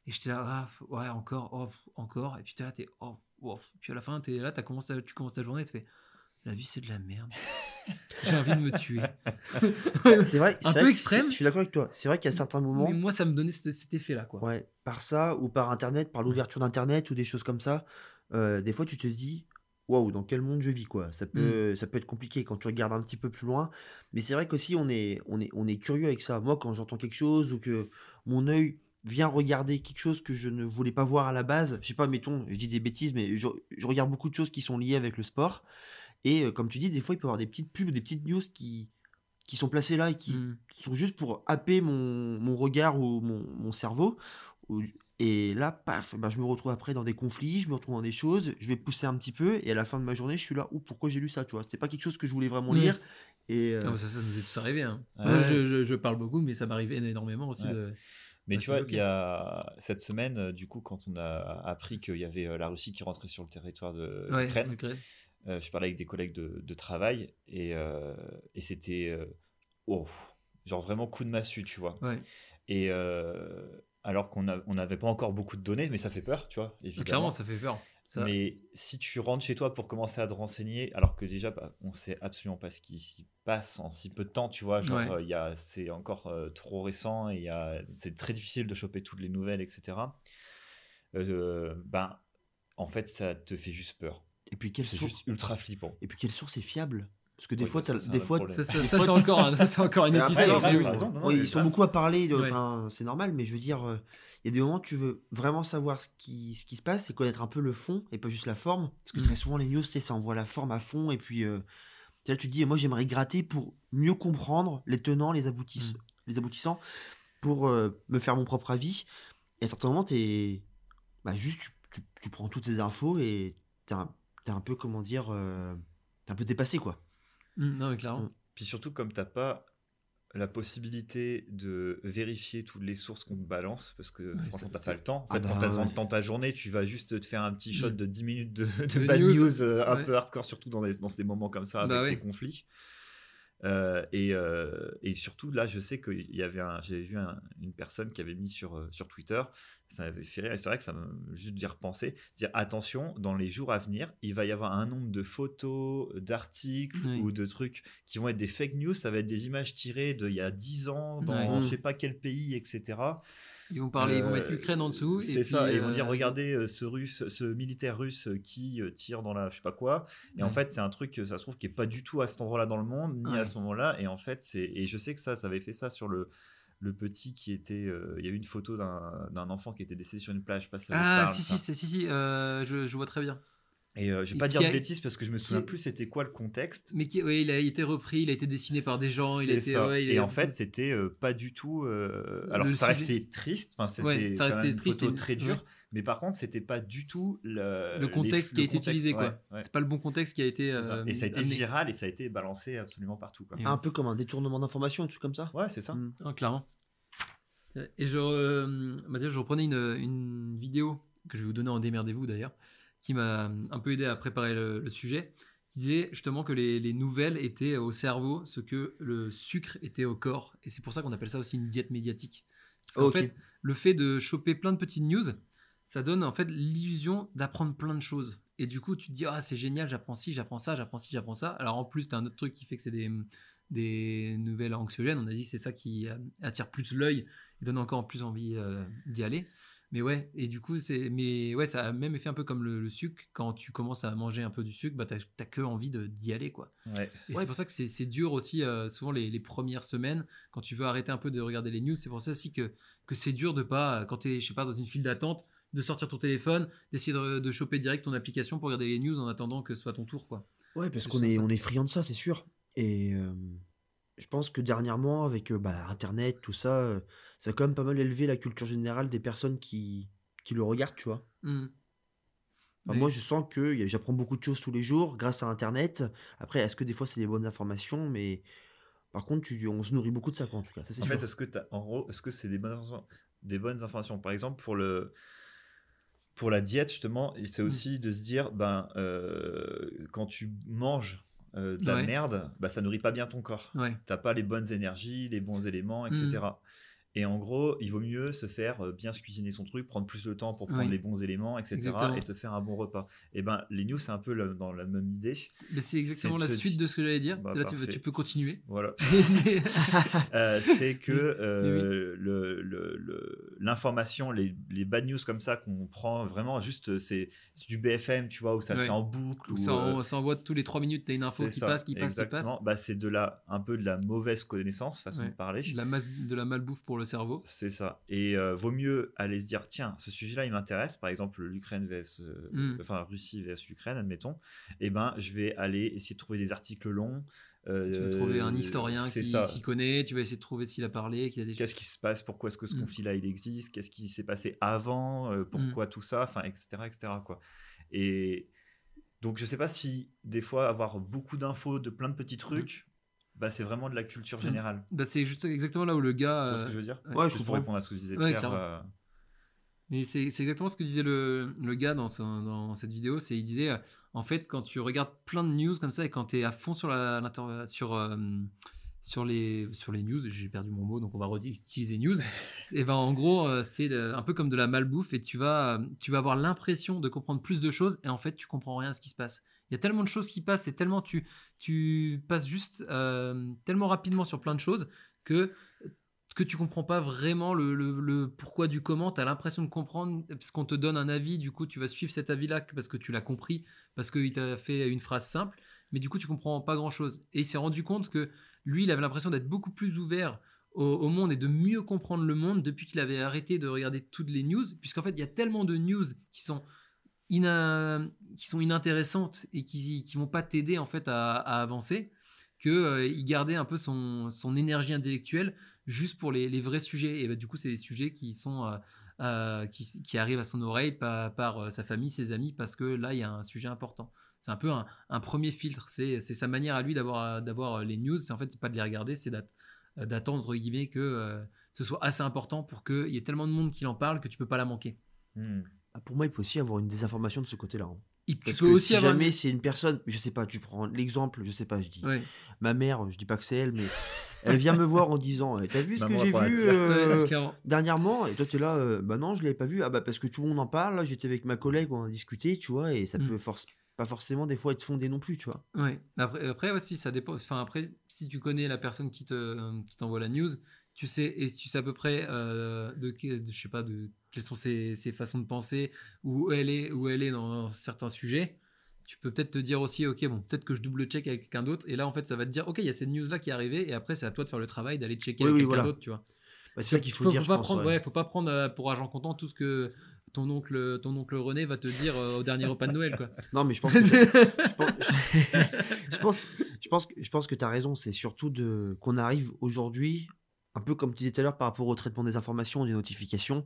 et j'étais là, ah, ouais, encore, oh, encore. Et puis là, t'es, oh, Puis à la fin, t'es là, t'as commencé ta- tu commences ta journée, tu fais, la vie c'est de la merde. J'ai envie de me tuer.
C'est vrai.
Un
vrai
peu extrême.
Je suis d'accord avec toi. C'est vrai qu'à certains moments,
Mais moi, ça me donnait ce- cet effet-là, quoi.
ouais, par ça ou par Internet, par l'ouverture d'Internet ou des choses comme ça, euh, des fois tu te dis, waouh, dans quel monde je vis quoi. Ça peut,
Mm.
ça peut être compliqué quand tu regardes un petit peu plus loin. Mais c'est vrai qu'aussi on est, on est, on est curieux avec ça. Moi, quand j'entends quelque chose ou que mon œil vient regarder quelque chose que je ne voulais pas voir à la base, je sais pas, mettons, je dis des bêtises, mais je, je regarde beaucoup de choses qui sont liées avec le sport. Et euh, comme tu dis, des fois il peut y avoir des petites pubs, des petites news qui, qui sont placées là et qui,
Mm.
sont juste pour happer mon, mon regard ou mon, mon cerveau. Ou- Et là, paf, bah, je me retrouve après dans des conflits, je me retrouve dans des choses, je vais pousser un petit peu, et à la fin de ma journée, je suis là, ou pourquoi j'ai lu ça, tu vois? C'était pas quelque chose que je voulais vraiment
Oui.
lire. Et euh,
Ah, bah, ça, ça nous est tous arrivé. Hein.
Ouais.
Moi, je, je- je parle beaucoup, mais ça m'arrivait énormément aussi
Ouais.
de.
Mais
Bah,
tu vois, il y a cette semaine, euh, du coup, quand on a appris qu'il y avait euh, la Russie qui rentrait sur le territoire de
Ouais,
l'Ukraine,
Ukraine.
euh, je parlais avec des collègues de, de travail et, euh, et c'était oh, genre vraiment coup de massue, tu vois.
Ouais.
Et alors qu'on a- on n'avait pas encore beaucoup de données, mais ça fait peur, tu vois,
Ah,
évidemment.
Clairement, ça fait peur. Ça-
Mais si tu rentres chez toi pour commencer à te renseigner, alors que déjà, bah, on sait absolument pas ce qui s'y passe en si peu de temps, tu vois, genre,
Ouais.
euh, il y a, c'est encore euh, trop récent et il y a, c'est très difficile de choper toutes les nouvelles, etc. Euh, ben, en fait, ça te fait juste peur.
et puis quelle
C'est
source,
juste ultra flippant.
et puis quelle source est fiable? Parce que des fois,
ça,
des fois.
Ça, ça- ça, c'est encore, un- ça, c'est encore une autre histoire.
ils sont beaucoup à parler, de-
Ouais.
enfin, c'est normal, mais je veux dire, euh, il y a des moments où tu veux vraiment savoir ce qui, ce qui se passe et connaître un peu le fond et pas juste la forme. Parce que
Mm.
très souvent, les news, ça envoie la forme à fond et puis euh, tu sais, là, tu te dis, moi j'aimerais gratter pour mieux comprendre les tenants, les, aboutis-
Mm.
les aboutissants, pour euh, me faire mon propre avis. Et à certains moments, t'es, bah, juste, tu, tu- tu prends toutes ces infos et t'es un, t'es un peu, comment dire, euh, t'es un peu dépassé, quoi.
Mm, Non, mais clairement.
Mm.
Puis surtout, comme t'as pas la possibilité de vérifier toutes les sources qu'on te balance, parce que
Ouais,
franchement, t'as pas le temps. En
Ah
fait, quand
bah
t'as
ouais.
dans ta journée, tu vas juste te faire un petit shot
Mm.
de 10 minutes de, bad
news,
news, euh, un peu hardcore, surtout dans, des- dans ces moments comme ça, avec
Bah
des
ouais.
conflits. Euh, et, euh, et surtout, là, je sais qu'il y avait j'avais vu un- une personne qui avait mis sur, euh, sur Twitter, ça m'avait fait rire, et c'est vrai que ça m'a juste d'y repenser, dire attention, dans les jours à venir, il va y avoir un nombre de photos, d'articles
Oui.
ou de trucs qui vont être des fake news, ça va être des images tirées d'il y a 10 ans, dans
Ouais.
je sais pas quel pays, etc.
Ils vont parler, ils vont
Euh,
mettre l'Ukraine en dessous.
C'est ça, et ils vont dire
euh,
regardez euh, ce russe, ce militaire russe qui euh, tire dans la je sais pas quoi. Et en fait, c'est un truc ça se trouve qui est pas du tout à cet endroit-là dans le monde, ni à ce moment-là. Et en fait, c'est et je sais que ça, ça avait fait ça sur le le petit qui était. euh, Il y a eu une photo d'un enfant qui était décédé sur une plage. Je sais pas si ça
Ah,
parle,
si,
ça.
si, si, si, si, euh, je, je vois très bien.
Et euh, je vais pas dire
a-
de bêtises parce que je me souviens
qui-
plus c'était quoi le contexte.
Mais qui, oui, il a été repris, il a été dessiné par des gens, il a été.
ça.
ouais, il
et
a-
en fait, c'était euh, pas du tout. euh, alors,
Le
ça
sujet.
restait triste. Enfin, c'était
Ouais, ça
quand
restait
une
triste
photo
et-
très dure.
ouais.
Mais par contre, c'était pas du tout le,
le contexte
les-
qui a
le
été
contexte,
utilisé, quoi.
ouais, ouais.
C'est pas le bon contexte qui a été.
Ça.
euh,
Et ça a été
amené.
viral et ça a été balancé absolument partout. Quoi.
Un peu comme un détournement d'information, un truc comme ça.
Ouais, c'est ça.
Mm.
Ah, clairement. Et je, euh, Mathieu, je reprenais une, une vidéo que je vais vous donner en démerdez-vous d'ailleurs, qui m'a un peu aidé à préparer le, le sujet, qui disait justement que les, les nouvelles étaient au cerveau ce que le sucre était au corps. Et c'est pour ça qu'on appelle ça aussi une diète médiatique. Parce qu'en
Ok.
fait, le fait de choper plein de petites news, ça donne en fait l'illusion d'apprendre plein de choses. Et du coup, tu te dis, ah, c'est génial, j'apprends ci, j'apprends ça, j'apprends ci, j'apprends ça. Alors en plus, tu as un autre truc qui fait que c'est des, des nouvelles anxiogènes. On a dit que c'est ça qui euh, attire plus l'œil et donne encore plus envie euh, d'y aller. Mais ouais, et du coup, c'est, mais ouais, ça a même fait un peu comme le, le sucre. Quand tu commences à manger un peu du sucre, bah, t'as, t'as que envie de, d'y aller, quoi.
Ouais.
Et
Ouais.
c'est pour ça que c'est, c'est dur aussi, euh, souvent les, les premières semaines, quand tu veux arrêter un peu de regarder les news. C'est pour ça aussi que, que c'est dur de pas, quand tu es, je sais pas, dans une file d'attente, de sortir ton téléphone, d'essayer de, de choper direct ton application pour regarder les news en attendant que ce soit ton tour, quoi.
Ouais, parce qu'on est, on est friand de ça, c'est sûr. Et, euh, je pense que dernièrement, avec euh, bah, Internet, tout ça, euh, ça a quand même pas mal élevé la culture générale des personnes qui, qui le regardent, tu vois? Enfin,
Mais-
moi, je sens que j'apprends beaucoup de choses tous les jours grâce à Internet. Après, est-ce que des fois, c'est des bonnes informations? Mais par contre, tu- on se nourrit beaucoup de ça, quoi, en tout cas. Ça,
En
sûr.
fait, est-ce que t'as- en gros, est-ce que c'est des bonnes, informations- des bonnes informations? Par exemple, pour le pour la diète justement, c'est
Mm.
aussi de se dire, ben, euh, quand tu manges euh, de la
Ouais.
merde, bah, ça nourrit pas bien ton corps.
Ouais.
T'as pas les bonnes énergies, les bons éléments, etc. Et en gros, il vaut mieux se faire euh, bien se cuisiner son truc, prendre plus de temps pour prendre
Oui.
les bons éléments, etc.
Exactement.
Et te faire un bon repas. Et ben, les news, c'est un peu le- dans la même idée.
C'est mais c'est exactement la
ce
suite de ce que j'allais dire.
Bah,
Là, tu, tu peux continuer.
Voilà. Euh, c'est que euh, le- le- le- l'information, les, les bad news comme ça qu'on prend vraiment juste, c'est c'est du BFM, tu vois, où ça
Ouais.
c'est en boucle.
Ou
ou,
ça, en-
euh,
ça envoie tous les 3 minutes, t'as une info qui
ça,
passe, qui passe, qui passe.
Bah, c'est de la, un peu de la mauvaise connaissance, façon
Ouais.
de parler.
De la, masse, de la malbouffe pour le cerveau.
C'est ça. Et euh, vaut mieux aller se dire, tiens, ce sujet-là, il m'intéresse. Par exemple, l'Ukraine vs, euh,
Mm.
enfin Russie vs l'Ukraine, admettons. Et ben, je vais aller essayer de trouver des articles longs.
Tu vas
euh,
trouver un historien qui s'y connaît, tu vas essayer de trouver s'il a parlé, qu'il a déjà.
Qu'est-ce qui se passe? Pourquoi est-ce que ce
Mm.
conflit-là il existe? Qu'est-ce qui s'est passé avant? Euh, Pourquoi tout ça? Enfin, etc., etc. Quoi. Et donc, je sais pas si des fois avoir beaucoup d'infos de plein de petits trucs, bah, c'est vraiment de la culture générale.
Bah, c'est juste exactement là où le
Tu
gars.
vois ce
euh,
que je veux dire
Ouais, je
Juste pour répondre à ce que disait
Ouais,
Pierre. euh,
Mais c'est exactement ce que disait le, le gars dans, son- dans cette vidéo. C'est il disait euh, en fait quand tu regardes plein de news comme ça et quand tu es à fond sur la sur euh, sur les sur les news, j'ai perdu mon mot donc on va utiliser news. et ben en gros euh, c'est un peu comme de la malbouffe et tu vas euh, tu vas avoir l'impression de comprendre plus de choses et en fait tu comprends rien à ce qui se passe. Il y a tellement de choses qui passent et tellement tu passes juste euh, tellement rapidement sur plein de choses que que tu comprends pas vraiment le, pourquoi du comment, tu as l'impression de comprendre, parce qu'on te donne un avis, du coup tu vas suivre cet avis-là parce que tu l'as compris, parce qu'il t'a fait une phrase simple, mais du coup tu comprends pas grand-chose. Et il s'est rendu compte que lui, il avait l'impression d'être beaucoup plus ouvert au monde et de mieux comprendre le monde depuis qu'il avait arrêté de regarder toutes les news, puisqu'en fait il y a tellement de news qui sont, qui sont inintéressantes et qui qui vont pas t'aider en fait à, avancer, que euh, gardait un peu son, son énergie intellectuelle juste pour les, les vrais sujets. Et bah, du coup, c'est les sujets qui sont euh, euh, qui, arrivent à son oreille par, par, euh, sa famille, ses amis, parce que là, il y a un sujet important. C'est un peu un, premier filtre. C'est sa manière à lui d'avoir les news. C'est en fait pas de les regarder, c'est d'at- d'attendre guillemets que ce soit assez important pour qu'il y ait tellement de monde qui en parle que tu peux pas la manquer.
hmm.
Ah, Pour moi, il peut aussi avoir une désinformation de ce côté-là. hein.
Tu peux
que
aussi
si
avoir.
jamais c'est une personne, je sais pas, tu prends l'exemple, je sais pas, je dis
Ouais.
ma mère, je dis pas que c'est elle, mais elle vient me voir en disant Eh, T'as vu ce que j'ai vu euh,
Ouais,
dernièrement? Et toi, tu es là, euh, bah non, je l'avais pas vu. Ah bah parce que tout le monde en parle. Là, j'étais avec ma collègue, on a discuté, tu vois, et ça
Mm.
peut force pas forcément des fois être fondé non plus, tu vois.
Ouais. Après, après aussi, ça dépend. Enfin, après, si tu connais la personne qui te qui t'envoie la news, tu sais et tu sais à peu près euh, de, je sais pas de quelles sont ses, ses façons de penser, où elle est où elle est dans certains sujets. Tu peux peut-être te dire aussi, ok, bon, peut-être que je double check avec quelqu'un d'autre, et là en fait, ça va te dire, ok, il y a cette news là qui est arrivée, et après, c'est à toi de faire le travail d'aller checker
Oui,
avec
oui,
quelqu'un
voilà.
d'autre, tu vois.
Bah, c'est ça qu'il faut,
faut,
dire,
faut
je
pas
pense.
prendre,
ouais.
ouais, faut pas prendre euh, pour argent comptant tout ce que ton oncle, ton oncle René va te dire euh, au dernier repas de Noël, quoi.
Non, mais je pense que, je pense, je pense, je pense, que- je pense que tu as raison. C'est surtout de, qu'on arrive aujourd'hui, un peu comme tu disais tout à l'heure par rapport au traitement des informations, des notifications,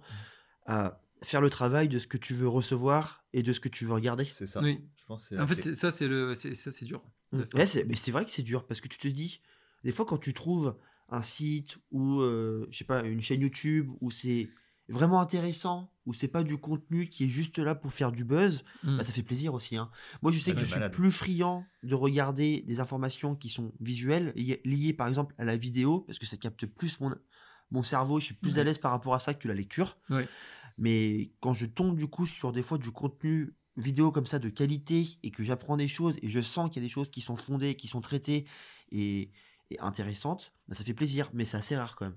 à faire le travail de ce que tu veux recevoir et de ce que tu veux regarder.
C'est ça.
Oui.
Je pense que c'est la
En fait, ça, c'est le, ça, c'est dur.
Mm. Ouais, c'est, mais c'est vrai que c'est dur parce que tu te dis, des fois, quand tu trouves un site ou, euh, je sais pas, une chaîne YouTube où c'est vraiment intéressant, où c'est pas du contenu qui est juste là pour faire du buzz, bah, ça fait plaisir aussi. hein. Moi, je sais
Ah
que
ouais,
je suis plus friand de regarder des informations qui sont visuelles, liées, par exemple à la vidéo, parce que ça capte plus mon, mon cerveau, je suis plus à l'aise par rapport à ça que la lecture. Mais quand je tombe du coup sur des fois du contenu vidéo comme ça de qualité et que j'apprends des choses et je sens qu'il y a des choses qui sont fondées, qui sont traitées et, et intéressantes, bah, ça fait plaisir, mais c'est assez rare quand même.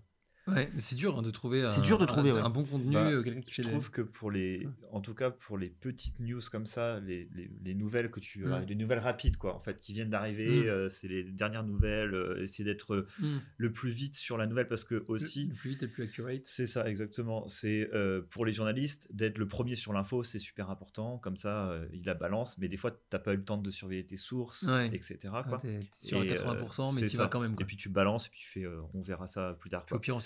Ouais, mais c'est dur hein, de trouver.
C'est
un-
dur de
un-
trouver, ouais.
un bon contenu,
Bah,
euh, qui
Je trouve que pour les, en tout cas pour les petites news comme ça, les, les, les nouvelles que tu,
Mm.
les nouvelles rapides quoi, en fait, qui viennent d'arriver,
Mm.
euh, c'est les dernières nouvelles. euh, essayer d'être euh,
Hmm.
le plus vite sur la nouvelle parce que
Le-
aussi,
le plus vite et le plus accurate.
c'est ça exactement. C'est euh, pour les journalistes d'être le premier sur l'info, c'est super important. Comme ça, euh, il la balance. Mais des fois, t'as pas eu le temps de surveiller tes sources,
Ouais.
etc.
Ouais,
Quoi.
t'es sur à
Et, euh,
80%, mais tu vas quand même.
Et
Quoi.
puis tu balances et puis tu fais, euh, on verra ça plus tard.
Au pire, on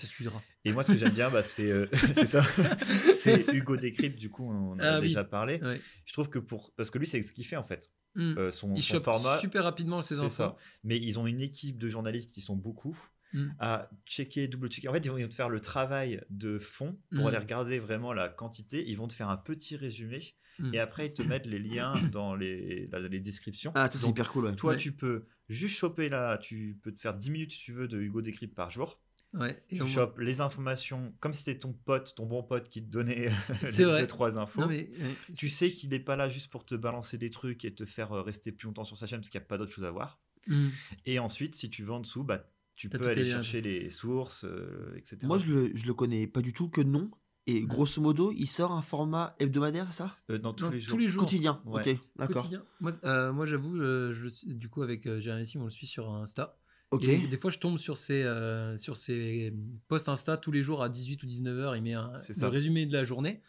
Et moi, ce que j'aime bien, bah, c'est euh, c'est ça. c'est Hugo Décrypte, du coup, on en a
Ah oui.
déjà parlé.
Ouais.
Je trouve que pour. Parce que lui, c'est ce qu'il fait en fait.
Hmm.
Euh, son,
Il
son
chope
format.
super rapidement ses
c'est
infos.
ça. Mais ils ont une équipe de journalistes qui sont beaucoup
Mm.
à checker, double checker. En fait, ils vont te faire le travail de fond pour
Mm.
aller regarder vraiment la quantité. Ils vont te faire un petit résumé
Mm.
et après ils te mettent les liens dans les, la- les descriptions.
Ah, ça c'est
Donc,
hyper cool. ouais.
Toi,
Ouais.
tu peux juste choper là, tu peux te faire 10 minutes si tu veux de Hugo Décrypte par jour.
Ouais. Et
Tu
on-
chopes les informations comme si c'était ton pote, ton bon pote qui te donnait
C'est
les
vrai.
deux, trois infos.
Non, mais, ouais.
Tu sais qu'il n'est pas là juste pour te balancer des trucs et te faire euh, rester plus longtemps sur sa chaîne parce qu'il n'y a pas d'autre chose à voir.
Hmm.
Et ensuite, si tu veux en dessous, bah, tu peux aller
liens.
chercher les sources, euh, etc.
Moi, je le, je le connais pas du tout que non. Et
Mm.
grosso modo, il sort un format hebdomadaire, ça?
Euh, dans tous
Non,
les jours.
tous les jours.
Quotidien.
Ouais.
Ok, d'accord.
Moi, euh, moi j'avoue, euh, du coup, avec euh, Jérémy Sim, on le suit sur Insta.
Ok.
Et des fois, je tombe sur ses, euh, sur ses posts Insta tous les jours à 18 ou 19 heures. Il met un, le résumé de la journée.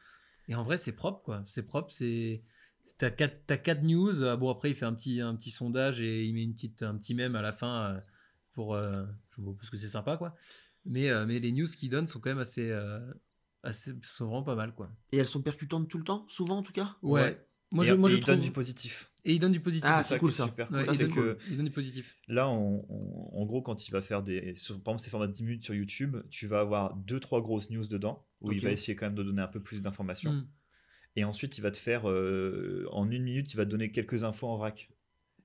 Et en vrai, c'est propre, quoi. C'est propre. C'est. T'as 4, t'as quatre news. Ah, Bon, après, il fait un petit, un petit sondage et il met une petite, un petit mème à la fin euh, pour. euh, parce que c'est sympa, quoi. Mais, euh, mais les news qu'il donne sont quand même assez, euh, assez. sont vraiment pas mal, quoi.
Et elles sont percutantes tout le temps? Souvent en tout cas?
Ouais.
Ouais.
Moi,
et,
je, moi,
et
je
il
trouve.
donne du positif.
Et il donne du positif.
Ah, c'est cool, ça.
super
Ouais, il, donne,
que
il donne du positif.
là, on- on- en gros, quand il va faire des. Sur, par exemple, ces formats de 10 minutes sur YouTube, tu vas avoir deux, trois grosses news dedans où il va essayer quand même de donner un peu plus d'informations.
Mm.
Et ensuite, il va te faire. euh, en une minute, il va te donner quelques infos en vrac.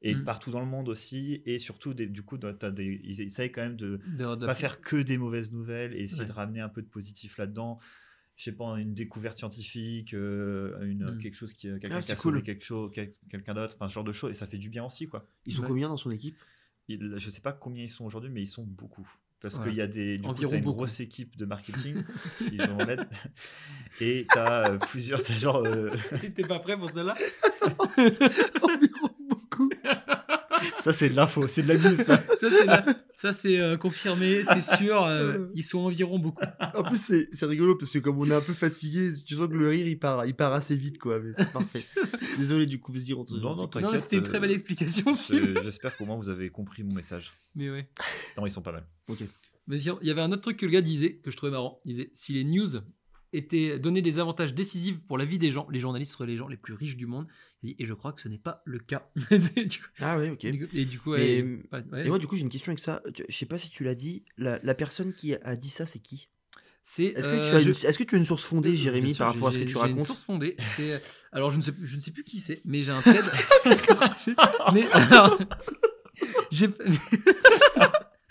Et
Mm.
partout dans le monde aussi. Et surtout, des, du coup, t'as des, ils essayent quand même de
De- de-
pas faire que des mauvaises nouvelles et essayer
Ouais.
de ramener un peu de positif là-dedans. Je sais pas, une découverte scientifique, euh, une,
Mm.
quelque chose qui quelqu'un
Ah,
qui a
cool.
quelque chose, quel- quelqu'un d'autre, enfin ce genre de choses et ça fait du bien aussi quoi.
Ils sont
Ouais.
combien dans son équipe?
Il, je sais pas combien ils sont aujourd'hui, mais ils sont beaucoup. Parce
Ouais.
qu'il y a des, du coup,
Environ
t'as une grosse équipe de marketing qui vont en aide. et t'as euh, plusieurs, t'as genre, euh,
T'es pas prêt pour celle-là?
ça c'est de l'info, c'est de la news ça.
Ça, c'est la- ça, c'est euh, confirmé, c'est sûr. euh, ils sont environ beaucoup.
En plus, c'est c'est rigolo parce que comme on est un peu fatigué, tu sens que le rire il part, il part assez vite quoi. Mais c'est parfait. Désolé du coup, on te-
Non, non,
on te-
t'inquiète.
Non, c'était une très belle
euh,
explication.
C'est- J'espère qu'au moins vous avez compris mon message.
Mais ouais.
Non, ils sont pas mal.
Ok.
Mais il y avait un autre truc que le gars disait, que je trouvais marrant. Il disait si les news donnaient des avantages décisifs pour la vie des gens, les journalistes seraient les gens les plus riches du monde. Et je crois que ce n'est pas le cas. Coup-
Ah ouais, ok.
Et du coup,
Mais, euh,
ouais.
Et moi, du coup, j'ai une question avec ça. Je sais pas si tu l'as dit. La, la personne qui a dit ça, c'est qui?
C'est.
Est-ce que,
euh,
tu as
je-
une- est-ce que tu as une source fondée,
Bien
Jérémy, par rapport à ce que tu
j'ai une
racontes?
source fondée. C'est alors je ne sais je ne sais plus qui c'est, mais j'ai un TED. mais alors, j'ai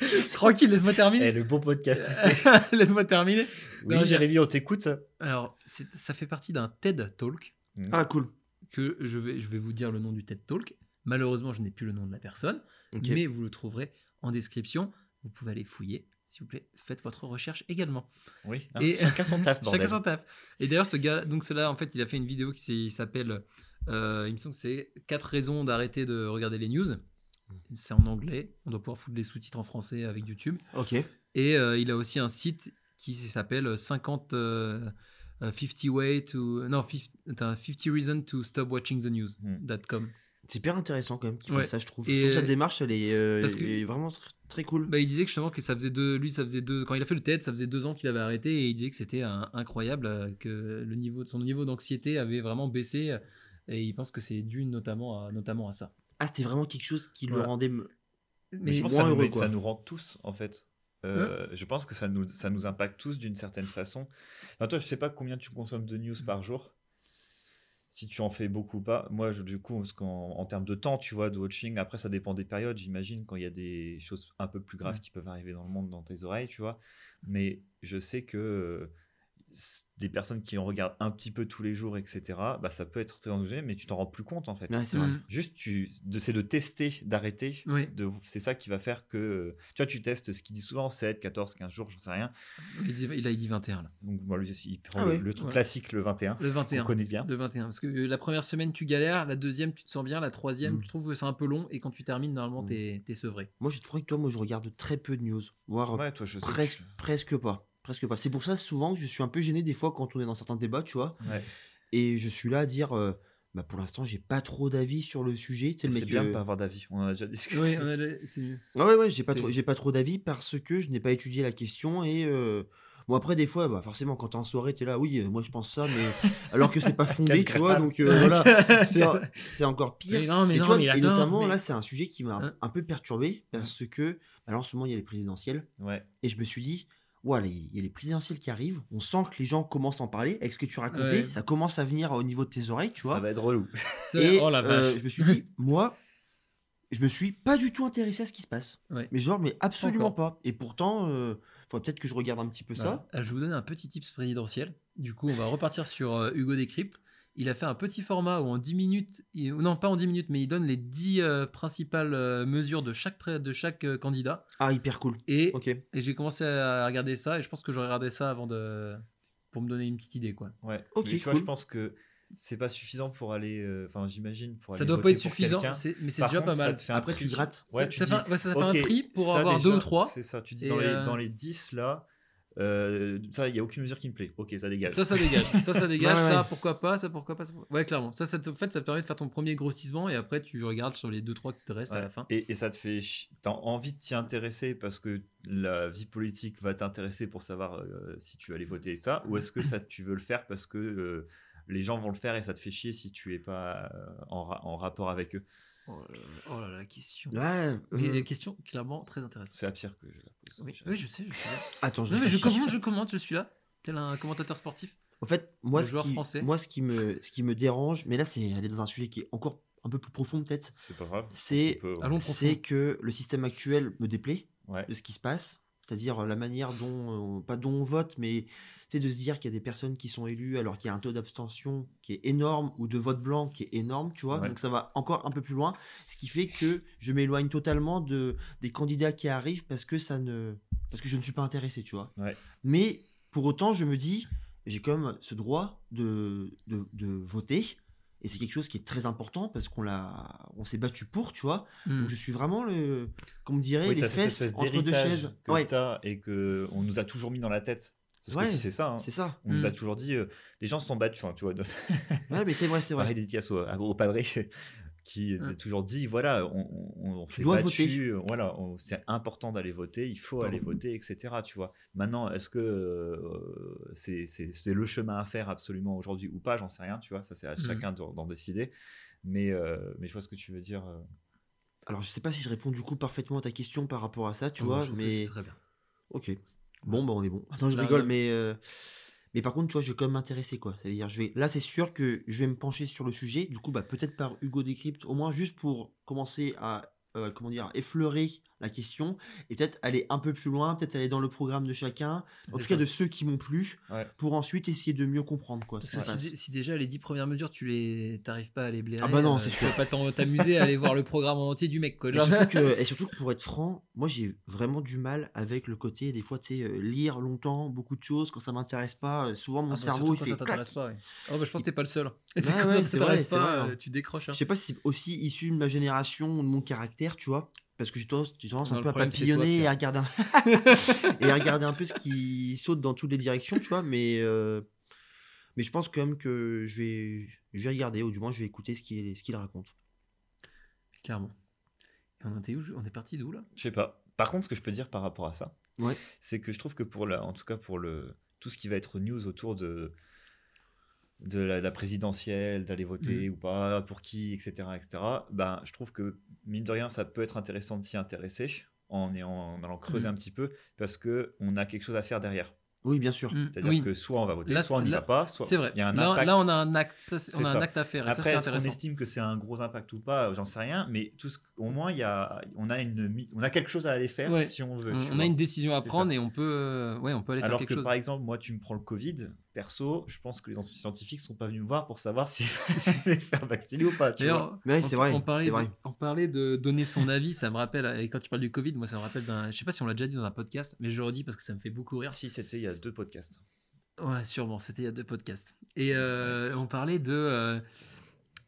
tranquille, laisse-moi
Eh,
terminer.
le bon podcast, tu sais.
laisse-moi terminer.
Oui,
Non, j'ai-
Jérémy, on t'écoute.
Alors c'est- ça fait partie d'un TED Talk
Ah, cool.
que je vais je vais vous dire le nom du TED Talk. Malheureusement, je n'ai plus le nom de la personne, mais vous le trouverez en description. Vous pouvez aller fouiller, s'il vous plaît. Faites votre recherche également.
Oui, hein,
Et-
chacun son taf, bordel.
Chacun son taf. Et d'ailleurs, ce gars, donc cela, en fait, il a fait une vidéo qui s'appelle, euh, il me semble que c'est 4 raisons d'arrêter de regarder les news. C'est en anglais. On doit pouvoir foutre les sous-titres en français avec YouTube.
Ok.
Et euh, il a aussi un site qui s'appelle 50 euh, euh, 50 way to non 50, attends, 50 reasons to stop watching the news.
Hmm.
.com.
C'est hyper intéressant quand même qu'il
Ouais.
fasse ça, je trouve.
Et-
Je trouve cette démarche, elle est, euh,
Parce que-
est vraiment tr- très cool.
Bah, il disait que justement que ça faisait deux, lui ça faisait deux, quand il a fait le TED, ça faisait deux ans qu'il avait arrêté et il disait que c'était incroyable, euh, que le niveau, son niveau d'anxiété avait vraiment baissé euh, et il pense que c'est dû notamment à, notamment à ça.
Ah, c'était vraiment quelque chose qui le rendait. m-
Mais je
Mais
pense que ça nous,
heureux, quoi.
ça nous rend tous, en fait. Euh, Je pense que ça nous, ça nous impacte tous d'une certaine façon. Toi, je sais pas combien tu consommes de news par jour. Si tu en fais beaucoup ou pas. Moi, je- du coup, parce en termes de temps, tu vois, de watching, après, ça dépend des périodes, j'imagine, quand il y a des choses un peu plus graves
Ouais.
qui peuvent arriver dans le monde, dans tes oreilles, tu vois. Mais je sais que euh, des personnes qui en regardent un petit peu tous les jours, etc., bah, ça peut être très endogène, mais tu t'en rends plus compte en fait.
Ouais, c'est vrai.
Mm.
Juste, tu, de, c'est de tester, d'arrêter.
Oui.
De, c'est ça qui va faire que. Tu vois, tu testes ce qu'il dit souvent 7, 14, 15 jours, j'en sais rien.
Il, dit- il a dit 21 là.
Donc, moi, lui aussi, il prend
Ah
le,
ouais.
le truc
Ouais.
classique, le 21.
Le 21.
On connaît bien.
Le 21. Parce que euh, la première semaine, tu galères. La deuxième, tu te sens bien. La troisième,
Mm.
tu trouves que c'est un peu long. Et quand tu termines, normalement,
Mm.
t'es es sevré.
Moi, je trouve que toi, moi, je regarde très peu de news, voire
Ouais, toi, je sais. que
presque, presque pas. Presque pas. C'est pour ça souvent que je suis un peu gêné des fois quand on est dans certains débats, tu vois.
Ouais.
Et je suis là à dire, euh, bah pour l'instant, j'ai pas trop d'avis sur le sujet.
C'est bien de
euh,
pas avoir d'avis. On en a déjà discuté.
Oui, on a le- c'est mieux.
Ouais, ouais, ouais, j'ai pas trop, j'ai pas trop d'avis parce que je n'ai pas étudié la question et euh, bon après des fois, bah forcément quand t'es en soirée, t'es là, oui, euh, moi je pense ça, mais alors que c'est pas fondé, tu vois, donc euh, voilà, c'est c'est encore pire.
Mais non, mais
et,
non,
toi,
mais
et
attends,
notamment
mais-
là, c'est un sujet qui m'a
Hein
un peu perturbé parce que bah, là en ce moment il y a les présidentielles
Ouais.
et je me suis dit. Ouais, les- il y a les présidentielles qui arrivent, on sent que les gens commencent à en parler, avec ce que tu racontais,
Ouais.
ça commence à venir au niveau de tes oreilles, tu vois.
Ça va être relou.
Et
oh la vache.
euh, je me suis dit, moi, je me suis pas du tout intéressé à ce qui se passe.
Ouais.
Mais genre, mais absolument
Encore.
pas. Et pourtant, euh, faudrait peut-être que je regarde un petit peu ça.
Voilà. Euh, Je vous donne un petit tips présidentiel. Du coup, on va repartir sur euh, Hugo Décrypte. Il a fait un petit format où en 10 minutes, il- non pas en 10 minutes, mais il donne les 10 euh, principales euh, mesures de chaque, de chaque euh, candidat.
Ah, hyper cool.
Et,
Ok.
et j'ai commencé à regarder ça et je pense que j'aurais regardé ça avant de pour me donner une petite idée quoi.
Ouais.
Ok,
mais tu vois, je pense que c'est pas suffisant pour aller. euh, Enfin, j'imagine pour
Ça
aller
doit pas être suffisant, mais c'est déjà
contre,
pas mal.
Après, tu grattes.
Ouais,
ça,
tu
ça
dis,
fait, ouais, ça fait
ok,
un tri pour avoir deux
déjà,
ou trois.
C'est ça. Tu dis dans, les, dans les 10 là, euh, ça, il y a aucune mesure qui me plaît. Ok, ça dégage.
Ça, ça dégage. Ça, ça dégage.
Ouais, ouais.
Ça, pourquoi pas. Ça, pourquoi pas. ça, Ouais, clairement. Ça, ça te, en fait, ça te permet de faire ton premier grossissement et après, tu regardes sur les 2-3 qui te restent à la fin.
Et, et ça te fait. T'as envie de t'y intéresser parce que la vie politique va t'intéresser pour savoir euh, si tu vas aller voter et tout ça, ou est-ce que ça tu veux le faire parce que euh, les gens vont le faire et ça te fait chier si tu es pas euh, en, ra- en rapport avec eux?
Oh là là, oh là là, la question.
Ouais.
Et-
euh,
et question clairement très intéressante.
C'est la pire que je la pose.
Oui, oui, je sais, je suis là.
Attends, je
Non, mais je commente, je commente, je suis là. Tel un commentateur sportif.
En fait, moi, ce
joueur
qui,
français.
moi ce, qui me, ce qui me dérange, mais là, c'est aller dans un sujet qui est encore un peu plus profond, peut-être,
C'est pas grave.
C'est- que le système actuel me déplaît
Ouais.
de ce qui se passe. C'est-à-dire la manière dont, euh, pas dont on vote, mais c'est de se dire qu'il y a des personnes qui sont élues alors qu'il y a un taux d'abstention qui est énorme ou de vote blanc qui est énorme, tu vois.
Ouais.
Donc ça va encore un peu plus loin, ce qui fait que je m'éloigne totalement de, des candidats qui arrivent parce que ça ne, parce que je ne suis pas intéressé, tu vois.
Ouais.
Mais pour autant, je me dis, j'ai quand même ce droit de, de, de voter. Et c'est quelque chose qui est très important parce qu'on l'a, on s'est battu pour, tu vois.
Hmm.
Donc je suis vraiment le, comme dirait,
Oui,
les fesses entre deux chaises.
Que
Ouais,
et que on nous a toujours mis dans la tête. Parce
Ouais,
que si c'est ça, hein.
c'est ça.
on nous a
Mm.
toujours dit, euh, les gens se sont battus, tu vois,
Ouais, mais c'est vrai, c'est
pareil
vrai.
dédicace au, au padré qui
Mm.
était toujours dit, voilà, on, on, on s'est battu,
voter.
voilà, on- c'est important d'aller voter, il faut
Pardon.
aller voter, etc. Tu vois. Maintenant, est-ce que euh, c'est le chemin à faire absolument aujourd'hui ou pas J'en sais rien, tu vois. Ça, c'est à
Mm.
chacun d'en décider. Mais, euh, mais je vois ce que tu veux dire. euh.
Alors je sais pas si je réponds du coup parfaitement à ta question par rapport à ça, tu
Oh,
vois,
je trouve que
mais
Très bien.
ok. Bon, bah on est bon. Attends, je rigole, mais euh, mais par contre, tu vois, je vais quand même m'intéresser, quoi. Ça veut dire, je vais là, c'est sûr que je vais me pencher sur le sujet. Du coup, bah peut-être par Hugo Décrypte, au moins juste pour commencer à euh, comment dire, effleurer la question et peut-être aller un peu plus loin, peut-être aller dans le programme de chacun, en tout cas de ceux qui m'ont plu,
Ouais.
pour ensuite essayer de mieux comprendre, quoi.
Parce que si, déjà les 10 premières mesures, tu les t'arrives pas à les blairer.
Ah bah non,
euh,
c'est
tu peux pas t'amuser à aller voir le programme en entier du mec quoi.
Et surtout, que, et surtout que pour être franc, moi j'ai vraiment du mal avec le côté, des fois, tu sais, euh, lire longtemps, beaucoup de choses, quand ça m'intéresse pas, euh, souvent mon
Ah bah,
cerveau
surtout
il
quand
fait
ça t'intéresse pas. ouais. Oh bah je pense que t'es pas le seul.
Ouais,
quand ça t'intéresse pas,
vrai,
euh, tu décroches. hein.
Je sais pas si c'est aussi issu de ma génération ou de mon caractère, tu vois. Parce que j'ai tendance, j'ai tendance
Non,
un peu à
toi,
papillonner et à regarder un... et à regarder un peu ce qui saute dans toutes les directions, tu vois. Mais, euh, mais je pense quand même que je vais, je vais regarder, ou du moins je vais écouter ce qu'il ce qu'il raconte.
Clairement. On était où je- On est parti d'où là?
Je sais pas. Par contre, ce que je peux dire par rapport à ça,
Ouais.
c'est que je trouve que pour la, en tout cas pour le, tout ce qui va être news autour de, de la, la présidentielle, d'aller voter
Mhm.
ou pas, pour qui, etc., etc., ben, je trouve que, mine de rien, ça peut être intéressant de s'y intéresser en, ayant- en allant creuser
Mhm.
un petit peu, parce que on a quelque chose à faire derrière.
Oui, bien sûr.
Mm,
C'est-à-dire
oui.
que soit on va voter,
Là,
soit on n'y va pas, soit
C'est vrai.
il y a un
là,
impact.
là, on a un acte, ça, on a un
ça.
acte à faire. Et ça,
Après,
c'est
est-ce qu'on
intéressant.
estime que c'est un gros impact ou pas? J'en sais rien, mais tout ce- au moins, il y a, on, a une, on a quelque chose à aller faire
Ouais.
si on veut.
On, on a une décision à
C'est
prendre
ça.
et on peut, euh, ouais, on peut aller faire
Alors
quelque
que
chose.
par exemple, moi, tu me prends le Covid, perso, je pense que les scientifiques sont pas venus me voir pour savoir si si je vais se faire vacciner ou pas. Tu vois.
On,
c'est vrai,
on parlait de,
vrai.
on parlait de donner son avis, ça me rappelle, et quand tu parles du Covid, moi ça me rappelle d'un, je sais pas si on l'a déjà dit dans un podcast, mais je le redis parce que ça me fait beaucoup rire.
Si c'était il y a deux podcasts.
Ouais, sûrement, c'était il y a deux podcasts. Et euh, on parlait de euh,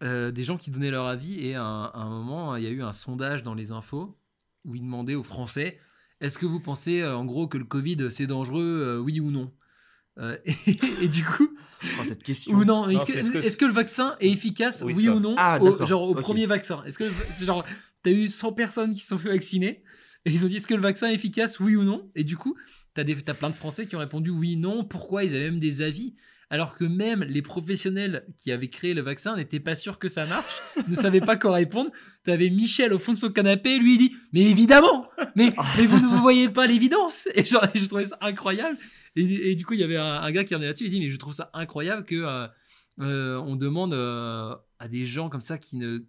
euh, des gens qui donnaient leur avis, et à un, à un moment, il y a eu un sondage dans les infos où ils demandaient aux Français est-ce que vous pensez en gros que le Covid c'est dangereux, euh, oui ou non? Euh, et, et du coup,
Oh, cette question.
ou non, est-ce
Non,
que,
c'est est-ce que-
est-ce que le vaccin est efficace, oui, ou non,
Ah,
au, genre au premier vaccin? Est-ce que, genre, t'as eu 100 personnes qui se sont fait vacciner, et ils ont dit est-ce que le vaccin est efficace, oui ou non? Et du coup, t'as, des, t'as plein de Français qui ont répondu oui, non, pourquoi? Ils avaient même des avis, alors que même les professionnels qui avaient créé le vaccin n'étaient pas sûrs que ça marche, ne savaient pas quoi répondre. T'avais Michel au fond de son canapé, lui il dit mais évidemment, mais, mais vous ne vous voyez pas l'évidence. Et genre, je trouvais ça incroyable. Et, du coup, il y avait un, gars qui en est là-dessus, il dit mais je trouve ça incroyable que euh, euh, on demande euh, à des gens comme ça qui ne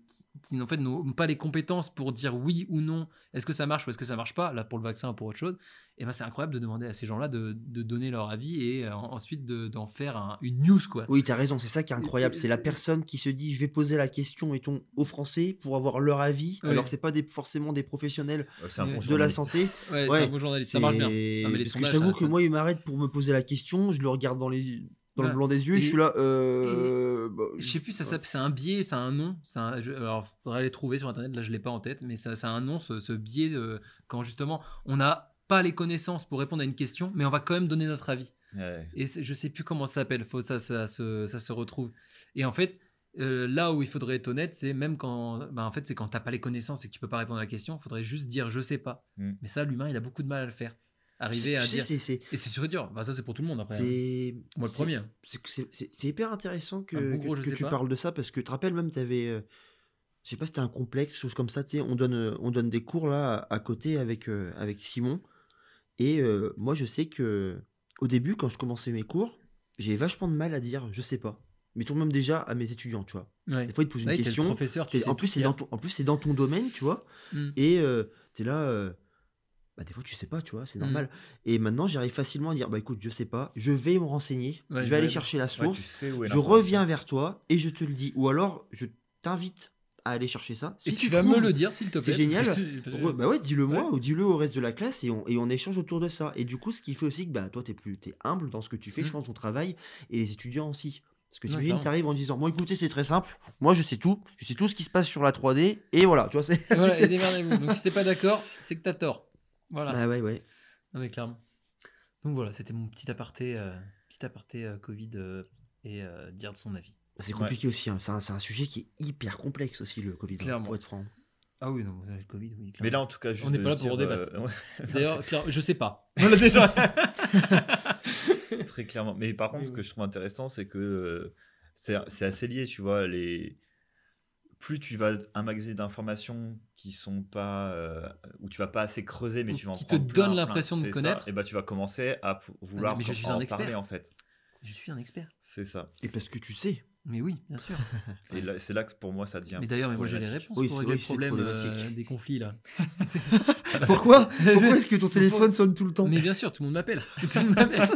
qui, en fait n'ont pas les compétences pour dire oui ou non est-ce que ça marche ou est-ce que ça marche pas là pour le vaccin ou pour autre chose et ben c'est incroyable de demander à ces gens-là de, de donner leur avis et euh, ensuite de- d'en faire un- une news quoi
Oui, t'as raison, c'est ça qui est incroyable. C'est la personne qui se dit je vais poser la question mettons, aux Français pour avoir leur avis,
Ouais.
alors que c'est pas des, forcément des professionnels
bon
de la santé.
ouais,
Ouais,
c'est un bon journaliste ça marche bien Non, mais les
Parce que
sondages,
je t'avoue
ça-
que moi, il m'arrête pour me poser la question, je le regarde dans, les... dans
Voilà.
le blanc des yeux et, je suis là. Euh... bah,
Je sais plus, ça s'appelle, c'est un biais, c'est un nom. Un, je- alors, faudrait aller trouver sur internet. Là, je l'ai pas en tête, mais ça, c'est un nom, ce, ce biais de quand justement on n'a pas les connaissances pour répondre à une question, mais on va quand même donner notre avis.
Ouais.
Et je sais plus comment ça s'appelle. Faut ça, ça, se- ça se retrouve. Et en fait, euh, là où il faudrait être honnête, c'est même quand, bah, en fait, c'est quand t'as pas les connaissances et que tu peux pas répondre à la question. Il faudrait juste dire je sais pas.
Mm.
Mais ça, l'humain, il a beaucoup de mal à le faire. Arriver à dire. Et c'est sûr dur. Bah, ça, c'est pour tout le monde après. hein. Moi, le premier.
c'est- hyper intéressant que, que- tu
pas.
parles de ça parce que tu te rappelles même, tu avais. euh, je sais pas si c'était un complexe, chose comme ça, tu sais, on donne, euh, on donne des cours là à, à côté avec, euh, avec Simon. Et euh, moi, je sais que au début, quand je commençais mes cours, j'ai vachement de mal à dire je sais pas. Mettons même déjà à mes étudiants, tu vois.
Ouais.
Des fois, ils te posent une
Ouais,
question.
professeur, tu
en
tout
plus, c'est dans ton, en plus, c'est dans ton domaine, tu vois.
Mm.
Et tu es là. Bah, des fois, tu sais pas, tu vois, c'est
Mm.
normal. Et maintenant, j'arrive facilement à dire bah écoute, je sais pas, je vais me renseigner,
Ouais,
je vais aller chercher la source,
tu sais
je reviens vers toi et je te le dis. Ou alors, je t'invite à aller chercher ça. Si
Et tu vas
trouves-
me le dire, s'il te plaît.
c'est génial. bah ouais, dis-le moi
Ouais.
ou dis-le au reste de la classe et on, et on échange autour de ça. Et du coup, ce qui fait aussi que bah, toi, tu es, plus, humble dans ce que tu fais,
Mm.
je pense, ton travail, et les étudiants aussi. Parce que
clairement.
t'arrives en disant Bon, écoutez, c'est très simple, moi je sais tout, je sais tout ce qui se passe sur la 3D, et voilà, tu vois, c'est.
Voilà, et démerdez-vous. Donc si t'es pas d'accord, c'est que t'as tort. Voilà.
Bah ouais, ouais.
Non mais clairement. Donc voilà, c'était mon petit aparté, euh, petit aparté euh, Covid euh, et euh, dire de son avis.
C'est
Ouais.
compliqué aussi, hein. c'est un, c'est un sujet qui est hyper complexe aussi, le Covid, hein,
Clairement.
pour être franc.
Ah oui, non, le Covid, oui.
Mais là, en tout cas, juste
On n'est pas là pour
dire,
débattre.
euh.
D'ailleurs, je sais pas. Voilà, déjà.
Très clairement. Mais par contre,
Oui,
ce que je trouve intéressant, c'est que euh, c'est c'est assez lié, tu vois. Les... Plus tu vas emmagasiner d'informations qui sont pas. euh, où tu vas pas assez creuser, mais
Ou
tu vas en
qui te
plein,
l'impression de
ça,
connaître.
Et bah, tu vas commencer à p- vouloir
mais je suis
en
un expert.
parler, en fait.
je suis un expert.
C'est ça.
Et parce que tu sais.
Mais oui, bien sûr.
Et c'est là que pour moi, ça devient.
Mais d'ailleurs, mais moi j'ai les réponses
Oui,
pour
c'est-
régler
oui,
le problème euh, des conflits là.
Pourquoi? Pourquoi est-ce que ton téléphone sonne tout le temps?
Mais bien sûr, tout le monde m'appelle. Tout le monde m'appelle.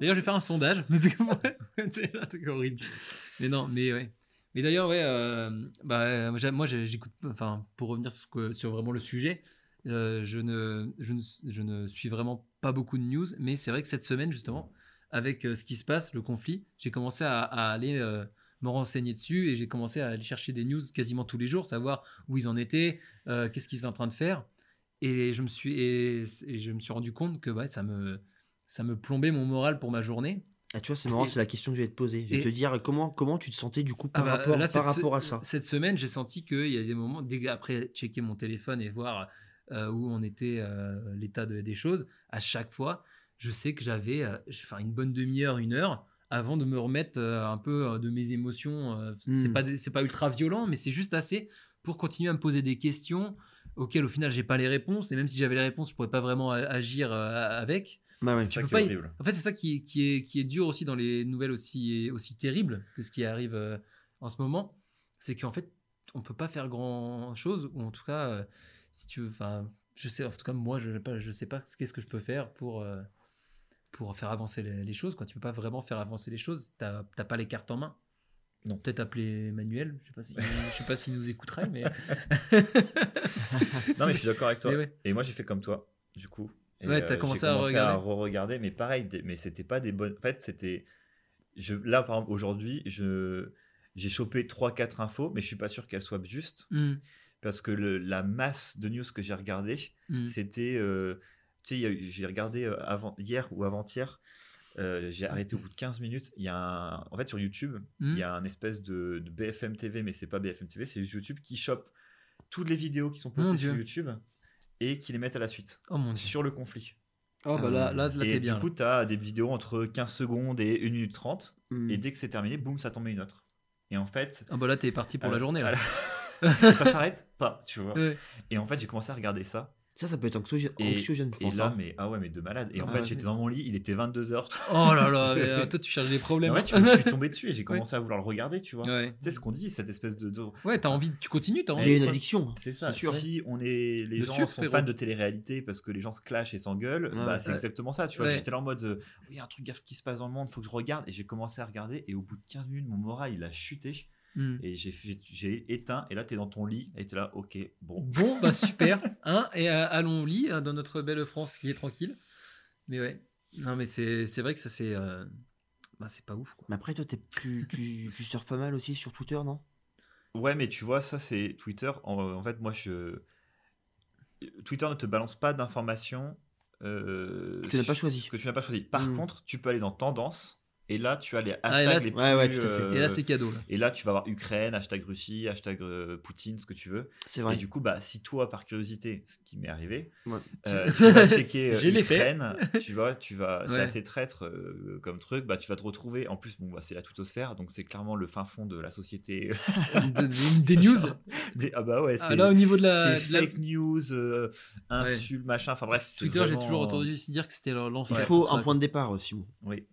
D'ailleurs, je vais faire un sondage. Mais c'est horrible. Mais non, mais ouais. Mais d'ailleurs, ouais, euh, bah, euh, moi j'écoute. Enfin, pour revenir sur, vraiment le sujet, euh, je, ne, suis vraiment pas beaucoup de news. Mais c'est vrai que cette semaine, justement, avec ce qui se passe, le conflit, j'ai commencé à, aller me renseigner dessus et j'ai commencé à aller chercher des news quasiment tous les jours, savoir où ils en étaient, qu'est-ce qu'ils étaient en train de faire. Et je me suis, rendu compte que ça me plombait mon moral pour ma journée.
Ah, tu vois, c'est marrant,
Et-
c'est la question que je vais te poser. Je vais
et-
te dire comment, comment tu te sentais du coup
Ah
par,
bah,
rapport,
là,
par
cette,
rapport à ça?
Cette semaine, j'ai senti qu'il y a des moments, dès après checker mon téléphone et voir euh, où on était, euh, l'état de- des choses, à chaque fois, je sais que j'avais euh, une bonne demi-heure, une heure avant de me remettre euh, un peu de mes émotions. euh, C'est
Hmm.
pas pas ultra violent, mais c'est juste assez pour continuer à me poser des questions auxquelles au final j'ai pas les réponses et même si j'avais les réponses, je pourrais pas vraiment agir avec.
Bah ouais.
C'est ça
peux
qui
pas
est
y-
horrible.
En fait, c'est ça qui, qui, est, qui est dur aussi dans les nouvelles aussi, aussi terribles que ce qui arrive euh, en ce moment. C'est qu'en fait, on peut pas faire grand chose, ou en tout cas, euh, si tu veux, enfin, je sais, en tout cas, moi, je, je sais pas qu'est-ce que je peux faire pour, euh, pour faire avancer les, les choses. Quoi. Tu peux pas vraiment faire avancer les choses, t'as pas les cartes en main.
Non.
Peut-être appeler Emmanuel, je sais pas si, je sais pas s'il nous écouterait, mais.
Non, mais je suis d'accord avec toi.
Ouais.
Et moi, j'ai fait comme toi, du coup. Et,
Ouais, t'as
euh,
commencé
j'ai
à
commencé
regarder.
re-regarder, mais pareil, mais c'était pas des bonnes. En fait, c'était. Je... Là, par exemple, aujourd'hui, je... j'ai chopé 3-4 infos, mais je suis pas sûr qu'elles soient justes.
Hmm,
Parce que le- la masse de news que j'ai regardé,
hmm.
c'était. euh, Tu sais, j'ai regardé euh, avant, hier ou avant-hier. euh, j'ai arrêté au bout de 15 minutes. Il y a un... En fait, sur YouTube,
Hmm.
il y a un espèce de, de BFM TV, mais c'est pas BFM TV, c'est YouTube qui chope toutes les vidéos qui sont
Mon
postées sur
Dieu.
YouTube et qui les mettent à la suite
Oh mon dieu.
sur le conflit.
Oh bah là, là, là
et
t'es
du
bien.
coup, tu as des vidéos entre 15 secondes et 1 minute 30.
Mm.
Et dès que c'est terminé, boum, ça tombe une autre. Et en fait,
Ah bah là, t'es parti pour la
euh,
journée là.
ça s'arrête pas, tu vois.
Ouais.
Et en fait, j'ai commencé à regarder ça.
Ça, ça peut être anxiogène,
Et,
anxiogène, je
et
pense.
là,
hein.
mais ah ouais, mais de malade. Et en
Ah
fait,
ouais.
j'étais dans mon lit, il était 22h.
Oh là là, euh, toi tu cherches des problèmes.
En
hein.
fait, je suis tombé dessus et j'ai commencé à vouloir le regarder, tu vois.
Ouais.
Tu sais ce qu'on dit, cette espèce de. de-
Ouais, t'as envie, tu continues, t'as
Il
envie.
y a une addiction.
C'est ça.
sûr.
Si on est, les
Le
gens sont fans de télé-réalité parce que les gens se clashent et s'engueulent,
Ouais.
bah, c'est
Ouais.
exactement ça. Tu vois,
Ouais.
j'étais là en mode, euh, oui, il y a un truc gaffe qui se passe dans le monde, faut que je regarde. Et j'ai commencé à regarder et au bout de 15 minutes, mon moral il a chuté
Hmm.
et j'ai éteint. Et là, t'es dans ton lit et t'es là, ok, bon.
Bon, bah super. Hein, et euh, allons au lit hein, dans notre belle France qui est tranquille. Mais ouais. Non, mais c'est c'est vrai que ça c'est. euh, Bah, c'est pas ouf quoi.
Mais après, toi, tu, tu, tu surfes pas mal aussi sur Twitter, non?
Ouais, mais tu vois, ça c'est Twitter. En, en fait, moi, je. Twitter ne te balance pas d'informations. euh,
Que tu n'as pas choisi.
Que tu n'as pas choisi. Par
Mm.
contre, tu peux aller dans Tendance. Et là, tu as les
Ah, et là,
hashtags
c'est-
les
Ouais, ouais,
plus,
tout à fait.
euh,
Et là, c'est cadeau. Là.
Et là, tu vas avoir Ukraine, hashtag Russie, hashtag euh, Poutine, ce que tu veux.
C'est
Et
vrai.
du coup, bah, si toi, par curiosité, ce qui m'est arrivé,
Ouais.
euh, tu vas checker euh. Ukraine, tu vois, tu vas, c'est
Ouais.
assez traître euh, comme truc, bah, tu vas te retrouver, en plus, bon, bah, c'est la tutosphère, donc c'est clairement le fin fond de la société.
De- de- des news.
Des- ah bah ouais,
Ah,
c'est
là, au niveau de la.
c'est
de la-
fake news, euh, insultes, machin, enfin bref. c'est
Twitter, j'ai toujours entendu aussi dire que c'était l'enfer.
Il faut
ça,
un point de départ, Simon.
Oui.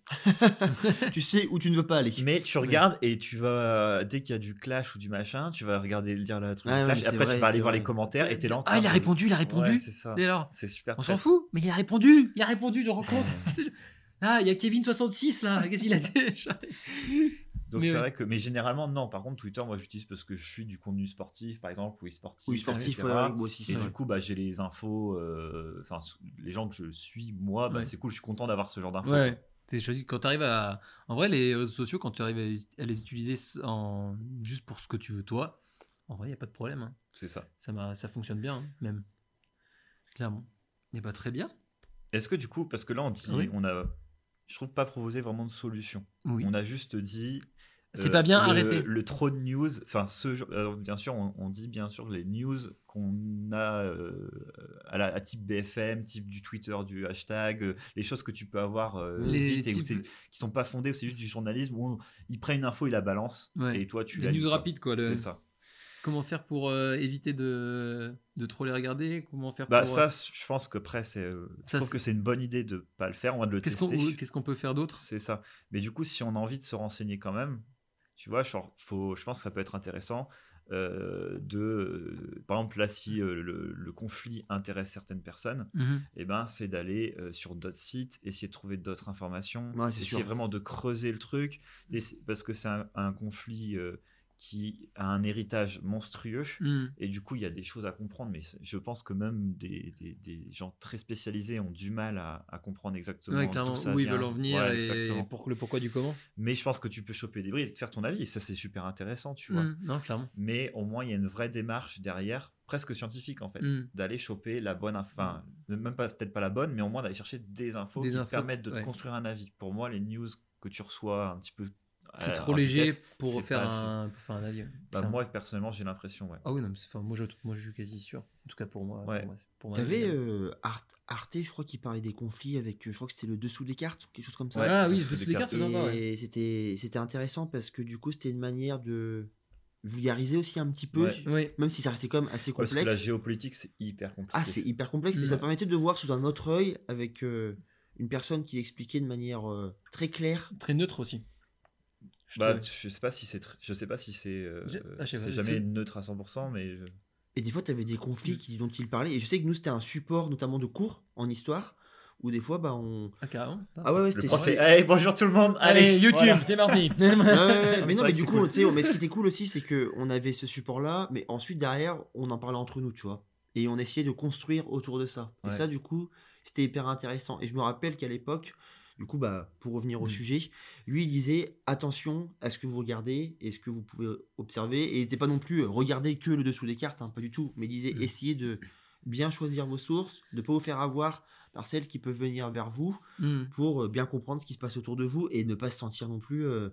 tu sais où tu ne veux pas aller.
Mais tu regardes et tu vas, dès qu'il y a du clash ou du machin, tu vas regarder lire le truc
ouais,
clash, après tu vas aller voir
vrai.
les commentaires et t'es là
Ah, il a
de-
répondu, il a répondu.
Ouais, c'est ça.
Et alors
C'est super
On s'en fout, mais il a répondu. Il a répondu, tu te rends compte Ah, il y a Kevin66 là. Qu'est-ce qu'il a dit?
Donc
Mais
c'est
ouais.
vrai que, mais généralement non. Par contre, Twitter, moi j'utilise parce que je suis du contenu sportif, par exemple, ou e-sportif.
Sportif,
etc.
ouais, moi aussi,
Et
vrai.
du coup, bah, j'ai les infos, euh, enfin les gens que je suis, moi, bah,
Ouais.
c'est cool. Je suis content d'avoir ce genre d'infos.
Quand tu arrives à. En vrai, les réseaux sociaux, quand tu arrives à, les utiliser en... juste pour ce que tu veux toi, en vrai, il n'y a pas de problème. hein.
C'est ça.
Ça, m'a- ça fonctionne bien, hein, même. Clairement. Et pas très bien.
Est-ce que du coup, parce que là on dit,
Oui.
on a, je trouve pas proposé vraiment de solution.
Oui.
On a juste dit.
C'est pas bien,
le,
arrêtez.
Le trop de news, enfin, alors, bien sûr, on, on dit bien sûr les news qu'on a euh, à, la, à type BFM, type du Twitter, du hashtag, euh, les choses que tu peux avoir euh,
Les
vite et où qui sont pas fondées, c'est juste du journalisme où on- ils prennent une info, ils la balancent
Ouais.
et toi tu
Les
la
news
quoi.
rapides, quoi, le-
C'est ça.
Comment faire pour euh, éviter de, de trop les regarder Comment faire
Bah
pour.
ça,
euh,
je pense que après, c'est, euh, je trouve que c'est une bonne idée de pas le faire, on va de le
Qu'est-ce qu'on
tester.
qu'est-ce qu'on peut faire d'autre?
C'est ça. Mais du coup, si on a envie de se renseigner quand même, tu vois, genre, faut, je pense que ça peut être intéressant euh, de, euh, par exemple, là, si euh, le, le conflit intéresse certaines personnes,
Mhm.
eh ben, c'est d'aller sur d'autres sites, essayer de trouver d'autres informations,
Ouais,
essayer
sûr.
vraiment de creuser le truc, et c'est- parce que c'est un, un conflit qui a un héritage monstrueux.
Mhm.
Et du coup, il y a des choses à comprendre, mais je pense que même des, des- des gens très spécialisés ont du mal à, à comprendre exactement
Ouais, clairement,
ça
où ils veulent en venir
Ouais,
et pour le pourquoi du comment.
Mais je pense que tu peux choper des bris et te faire ton avis. Et ça, c'est super intéressant, tu vois.
Mhm. Non, clairement.
Mais au moins, il y a une vraie démarche derrière, presque scientifique en fait,
Mm.
d'aller choper la bonne info. Enfin, même pas peut-être pas la bonne, mais au moins d'aller chercher des infos
Des
qui
infos
permettent de
ouais.
construire un avis. Pour moi, les news que tu reçois un petit peu.
C'est
à-
trop léger
vitesse,
pour faire,
pas
un, pour faire un avis. ouais,
Bah, moi, personnellement, j'ai l'impression, ouais.
Ah oui, non, mais enfin, moi, je, moi, je suis quasi sûr. En tout cas, pour moi.
Ouais.
Pour moi, c'est- pour moi,
T'avais euh, Arte, Arte, je crois, qui parlait des conflits avec, euh, je crois que c'était le dessous des cartes, quelque chose comme ça.
Ouais,
ah oui,
dessous
dessous
des
cartes, c'est sympa.
Et c'était intéressant parce que du coup, c'était une manière de vulgariser aussi un petit peu,
Ouais.
Même si ça restait quand même assez
Parce que la
complexe.
géopolitique, c'est hyper compliqué.
Ah, c'est hyper complexe, mais
Mm.
ça te permettait de voir sous un autre œil avec euh, une personne qui expliquait de manière euh, très claire.
Très neutre aussi. Je
Bah, je sais pas si c'est, tr- je sais pas si c'est, euh,
ah,
c'est jamais neutre à 100%, mais je-
Et des fois, tu avais des conflits qui, dont il parlait. Et je sais que nous, c'était un support, notamment de cours en histoire, où des fois, bah, on.
Ah, carrément.
Ah ouais, ouais, c'était
prof Allez, bonjour tout le monde.
Allez,
Allez,
YouTube,
voilà.
c'est parti.
Ouais, ouais, ouais,
mais
non, mais du coup,
cool.
tu sais, mais ce qui était cool aussi, c'est que on avait ce support-là, mais ensuite derrière, on en parlait entre nous, tu vois. Et on essayait de construire autour de ça.
Ouais.
Et ça, du coup, c'était hyper intéressant. Et je me rappelle qu'à l'époque, du coup, bah, pour revenir au
Mm.
sujet, lui, il disait attention à ce que vous regardez et ce que vous pouvez observer. Et il n'était pas non plus euh, regarder que le dessous des cartes, hein, pas du tout. Mais il disait
Mm.
essayez de bien choisir vos sources, de ne pas vous faire avoir par celles qui peuvent venir vers vous
Hmm.
pour euh, bien comprendre ce qui se passe autour de vous et ne pas se sentir non plus euh,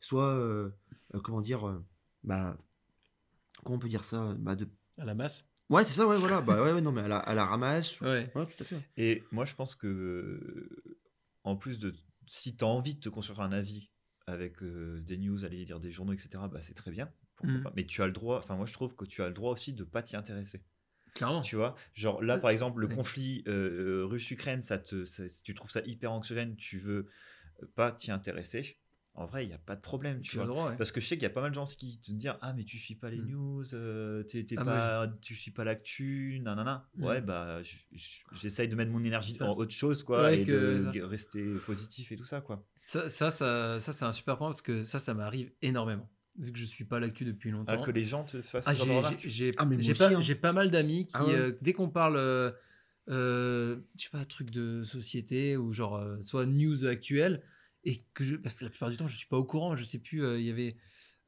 soit euh, euh, comment dire euh, bah comment on peut dire ça bah de
À la masse.
ouais c'est ça ouais voilà bah ouais, ouais, non mais à la, à la ramasse
Ouais.
ouais tout à fait
Et moi, je pense que, en plus de, si tu as envie de te construire un avis avec euh, des news, aller lire des journaux, etc., bah, c'est très bien. pas. Mais tu as le droit, enfin, moi, je trouve que tu as le droit aussi de pas t'y intéresser.
Clairement.
Tu vois, genre là,
Ça,
par exemple, le
ouais.
conflit euh, euh, russe-Ukraine, ça te, ça- si tu trouves ça hyper anxiogène, tu veux pas t'y intéresser. En vrai, il n'y a pas de problème, tu
Tu as le
vois.
droit, ouais.
Parce que je sais qu'il y a pas mal de gens qui te disent Ah, mais tu suis pas les
Mm.
news, euh, t'es- t'es
Ah,
pas, tu suis pas l'actu, nanana.
Mm.
Ouais, bah, j'essaye de mettre mon énergie dans autre chose, quoi,
Ouais,
et
que
de rester positif et tout ça, quoi.
Ça, ça, ça, ça, c'est un super point parce que ça, ça m'arrive énormément. Vu que je suis pas l'actu depuis
Ah,
longtemps.
que les gens te fassent
Ah, j'ai-
remarques.
j'ai j'ai-
Ah, mais moi
j'ai
aussi,
pas,
hein.
j'ai pas mal d'amis qui,
Ah ouais.
euh, dès qu'on parle, euh, euh, je sais pas, truc de société ou genre euh, soit news actuelle, et que je, parce que la plupart du temps, je suis pas au courant, je sais plus, euh, il y avait.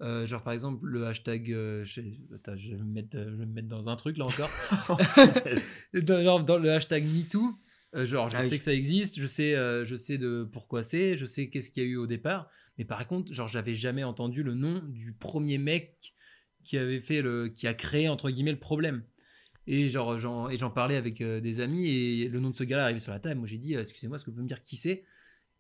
euh, genre par exemple le hashtag euh, je, attends, je vais me mettre, je vais me mettre dans un truc là encore dans, genre, dans le hashtag MeToo, genre, je
Ah
sais
oui.
que ça existe, je sais, je sais de pourquoi c'est, je sais qu'est-ce qu'il y a eu au départ, mais par contre, genre, j'avais jamais entendu le nom du premier mec qui avait fait le, qui a créé entre guillemets le problème. Et genre, j'en, et j'en parlais avec des amis et le nom de ce gars-là arrivé sur la table. Moi, j'ai dit, excusez-moi, est-ce que vous pouvez me dire qui c'est?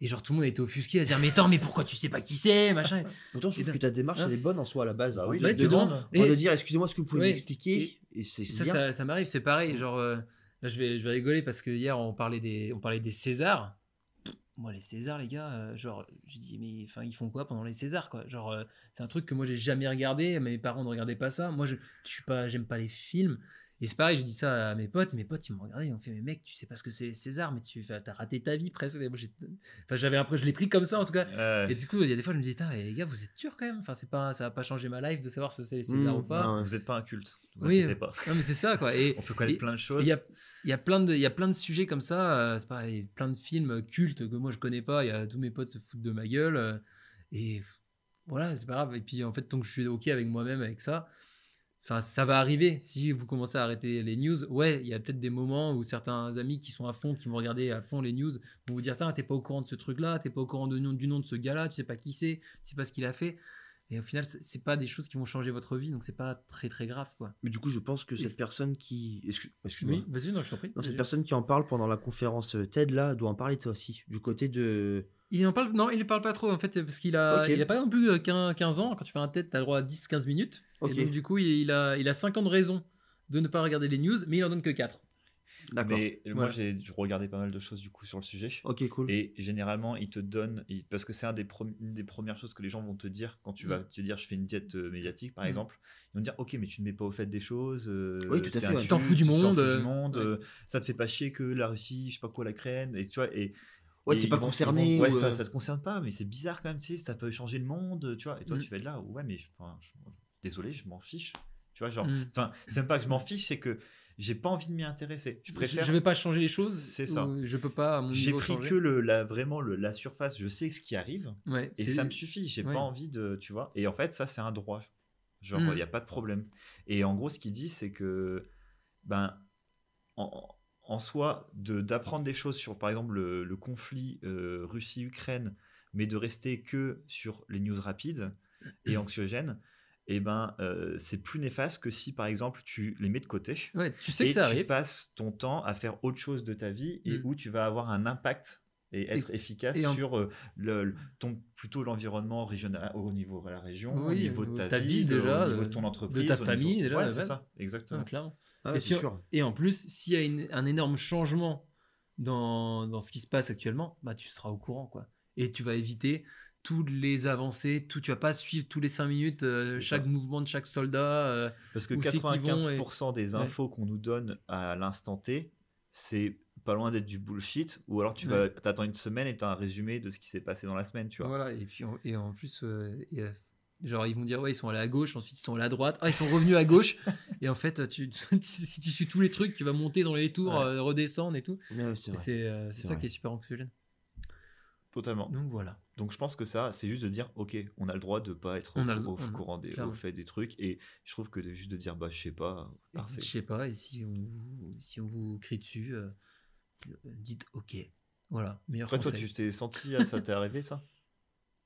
Et genre, tout le monde était offusqué à se dire, mais attends, mais pourquoi tu sais pas qui c'est, machin.
pourtant je trouve que ta démarche
Hein
elle est bonne en soi à la base
Bah oui,
de,
Ouais,
de,
tu
dire- excusez-moi est-ce que vous pouvez
Ouais.
m'expliquer et
ça, ça, ça m'arrive, c'est pareil. Genre, euh, là, je vais, je vais rigoler parce que hier, on parlait des, on parlait des Césars. Moi, les Césars, les gars, euh, genre, je dis, mais enfin, ils font quoi pendant les Césars, quoi? Genre, euh, c'est un truc que moi, j'ai jamais regardé. Mes parents ne regardaient pas ça. Moi, je, je suis pas, j'aime pas les films. Et c'est pareil, j'ai dit ça à mes potes, et mes potes, ils m'ont regardé, ils m'ont fait, mais mec, tu sais pas ce que c'est les Césars, mais tu as raté ta vie presque. Et moi, j'ai- Enfin, j'avais l'impression, je l'ai pris comme ça, en tout cas. Et du coup, il y a des fois, je me dis, les gars, vous êtes sûrs quand même Enfin, c'est pas, ça va pas changer ma life de savoir ce que c'est les Césars
Mmh,
ou pas.
ouais.
Vous n'êtes pas un culte, vous
Oui,
pas.
Non, mais c'est ça, quoi. Et
On peut connaître
et-
plein de
il
choses.
y a, il y, a plein de, y a plein de sujets comme ça, euh, c'est pareil, plein de films cultes que moi je connais pas, y a tous mes potes se foutent de ma gueule, euh, et voilà, c'est pas grave. Et puis en fait, tant que je suis OK avec moi-même, avec ça, enfin, ça va arriver. Si vous commencez à arrêter les news, ouais, il y a peut-être des moments où certains amis qui sont à fond, qui vont regarder à fond les news, vont vous dire, t'es pas au courant de ce truc-là, t'es pas au courant de du nom de ce gars-là, tu sais pas qui c'est, tu sais pas ce qu'il a fait. Et au final, c'est pas des choses qui vont changer votre vie, donc c'est pas très très grave, quoi.
mais du coup je pense que cette personne qui excuse- excuse-moi
Oui, vas-y, non, je t'en prie.
Non, cette personne qui en parle pendant la conférence euh, TED là doit en parler de ça aussi du côté de
Il en parle, non, il ne parle pas trop en fait, parce qu'il a, il a pas non plus euh, 15, 15 ans. Quand tu fais un TED, tu as le droit à 10-15 minutes. Et donc, du coup, il, il a, il a 5 ans de raison de ne pas regarder les news, mais il en donne que 4.
d'accord
Mais moi,
Voilà.
j'ai regardé pas mal de choses du coup sur le sujet.
ok cool
Et généralement, ils te donnent, ils- parce que c'est un des prom- une des premières choses que les gens vont te dire quand tu
Mm.
vas te dire je fais une diète euh, médiatique par
Mm.
exemple. Ils vont te dire ok, mais tu ne mets pas au fait des choses. euh,
Oui, tout à fait,
un
ouais.
T'en fous du
tu t'en
monde,
fous
euh,
du monde,
ouais.
euh, ça te fait pas chier que la Russie, je sais pas quoi, la Crène, et tu vois, et.
Ouais t'es pas concerné
vont- ouais,
ou,
ça,
euh,
ça te concerne pas, mais c'est bizarre quand même, tu sais, ça peut changer le monde, tu vois. Et toi,
Mm.
tu fais de là, ouais, mais enfin, je- désolé, je m'en fiche. Tu vois, genre,
Mm.
c'est même pas que je m'en fiche, c'est que j'ai pas envie de m'y intéresser. Je préfère.
je vais pas changer les choses.
C'est ça.
Je peux pas
J'ai pris
changer.
que le, la, vraiment le, la surface, je sais ce qui arrive
Ouais,
et ça me suffit. J'ai
ouais.
pas envie de, tu vois. Et en fait, ça c'est un droit. Genre, il
Mm.
n'y a pas de problème. Et en gros, ce qu'il dit, c'est que, ben, en, en soi, de- d'apprendre des choses sur, par exemple, le, le conflit euh, Russie-Ukraine, mais de rester que sur les news rapides et anxiogènes, et ben, euh, c'est plus néfaste que si, par exemple, tu les mets de côté
Ouais, tu sais
et
que ça
tu
arrive.
passes ton temps à faire autre chose de ta vie et
Mm.
où tu vas avoir un impact et être efficace
et en-
sur euh, le, le- ton, plutôt l'environnement régional au niveau de la région, au
Oui,
niveau
au
de ta,
ta
vie,
vie,
de-
déjà,
au niveau
de-
de ton
de
entreprise,
ta
au niveau-
famille, déjà,
Ouais,
de
c'est ça, exactement.
Clairement.
Ah
et,
sûr
en plus, s'il y a une- un énorme changement dans, dans ce qui se passe actuellement, bah, tu seras au courant. quoi. Et tu vas éviter toutes les avancées, tout, tu vas pas suivre tous les 5 minutes euh, chaque
ça.
mouvement de chaque soldat. euh,
Parce que
Où c'est qu'ils vont et-
95% des
Ouais.
infos qu'on nous donne à l'instant T, c'est pas loin d'être du bullshit. Ou alors tu
Ouais.
vas t'attends une semaine et t'as un résumé de ce qui s'est passé dans la semaine, tu vois.
Voilà, et puis et en plus, euh, et, euh, genre ils vont dire ouais ils sont allés à gauche, ensuite ils sont allés à droite, ah ils sont revenus à gauche, et en fait tu, tu- si tu suis tous les trucs, tu vas monter dans les tours,
Ouais.
euh, redescendre et tout.
Ouais, c'est
euh, c'est ça
vrai.
qui est super anxiogène.
Totalement.
Donc voilà.
Donc je pense que ça, c'est juste de dire, ok, on a le droit de pas être
On
au,
a le-
au
on-
courant des, au fait des trucs. Et je trouve que de- juste de dire, bah je sais pas, parfait.
Je sais pas, et si on vous, si on vous crie dessus, euh, dites ok. Voilà, meilleur
Après toi,
conseil.
tu t'es senti, ça t'est arrivé ça?